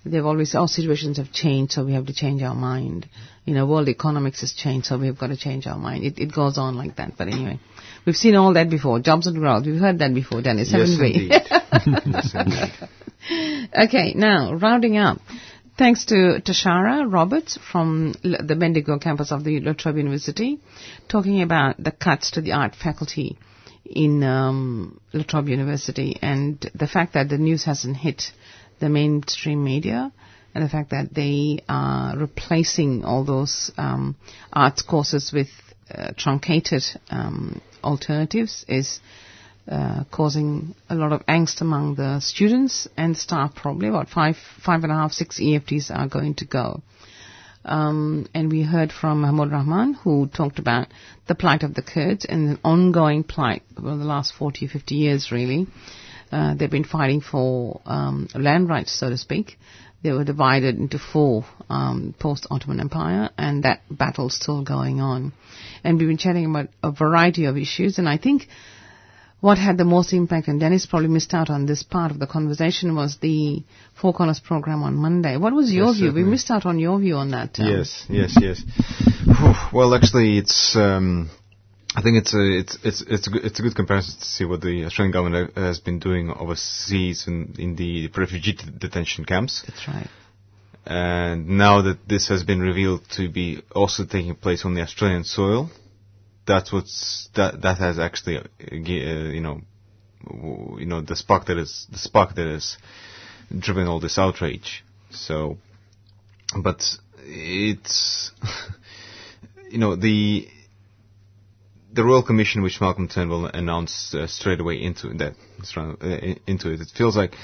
They've always oh, situations have changed, so we have to change our mind. You know, world economics has changed, so we've got to change our mind. It, it goes on like that. But anyway, we've seen all that before. Jobs and growth. We've heard that before, Dennis, Yes, haven't we? indeed. (laughs) yes, indeed. (laughs) Okay, now rounding up. Thanks to Tashara Roberts from L- the Bendigo campus of the La Trobe University, talking about the cuts to the art faculty in um, La Trobe University and the fact that the news hasn't hit the mainstream media and the fact that they are replacing all those um, arts courses with uh, truncated um, alternatives is uh, causing a lot of angst among the students and staff. Probably about five, five and a half, six EFTs are going to go. Um, and we heard from Mahmoud Rahman, who talked about the plight of the Kurds and the ongoing plight over the last 40, 50 years, really. Uh, they've been fighting for um, land rights, so to speak. They were divided into four um, post-Ottoman Empire, and that battle's still going on. And we've been chatting about a variety of issues, and I think what had the most impact, and Dennis probably missed out on this part of the conversation, was the Four Corners program on Monday. What was your Yes, view? We missed out on your view on that. um, Yes, yes, yes. Well, actually, it's. Um, I think it's a it's it's it's a good, it's a good comparison to see what the Australian government has been doing overseas in in the refugee d- detention camps, That's right. and now that this has been revealed to be also taking place on the Australian soil, that's what's that that has actually uh, uh, you know you know the spark that is the spark that has driven all this outrage. So, but it's (laughs) you know the the Royal Commission, which Malcolm Turnbull announced uh, straight away into that uh, into it, it feels like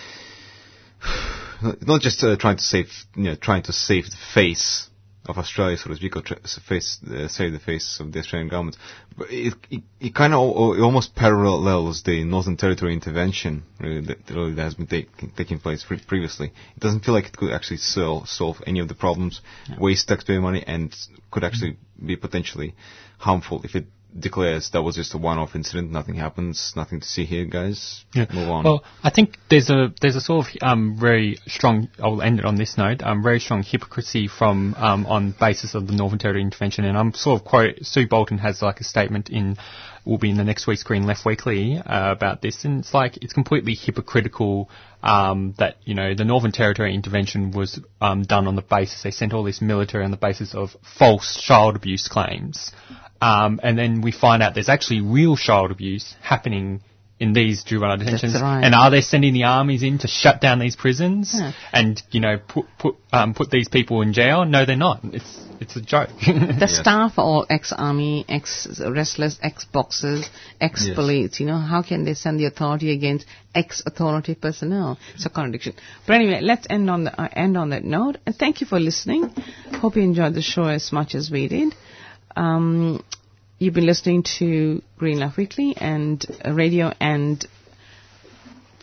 (sighs) not just uh, trying to save, you know, trying to save the face of Australia, so to speak, or face, uh, save the face of the Australian government. But it, it, it kind of almost parallels the Northern Territory intervention really, that, really, that has been take, taking place pre- previously. It doesn't feel like it could actually solve, solve any of the problems, yeah. waste taxpayer money, and could actually be potentially harmful if it declares that was just a one-off incident. Nothing happens. Nothing to see here, guys. Yeah. Move on. Well, I think there's a there's a sort of um, very strong. I'll end it on this note. Um, very strong hypocrisy from um, on basis of the Northern Territory intervention, and I'm sort of quote Sue Bolton has like a statement in will be in the next week's Green Left Weekly uh, about this, and it's like it's completely hypocritical um, that you know the Northern Territory intervention was um, done on the basis they sent all this military on the basis of false child abuse claims. Um, and then we find out there's actually real child abuse happening in these juvenile detentions. Right. And are they sending the armies in to shut down these prisons yeah. and you know put put um, put these people in jail? No, they're not. It's it's a joke. (laughs) the yes. staff are all ex-army, ex-wrestlers, ex-boxers, ex-police. Yes. You know, how can they send the authority against ex-authority personnel? It's a contradiction. But anyway, let's end on the uh, end on that note. And thank you for listening. Hope you enjoyed the show as much as we did. Um, you've been listening to Green Left Weekly and uh, radio and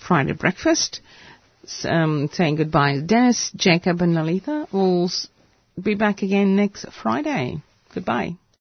Friday Breakfast. Um, saying goodbye. Dennis, Jacob, and Lalitha will be back again next Friday. Goodbye.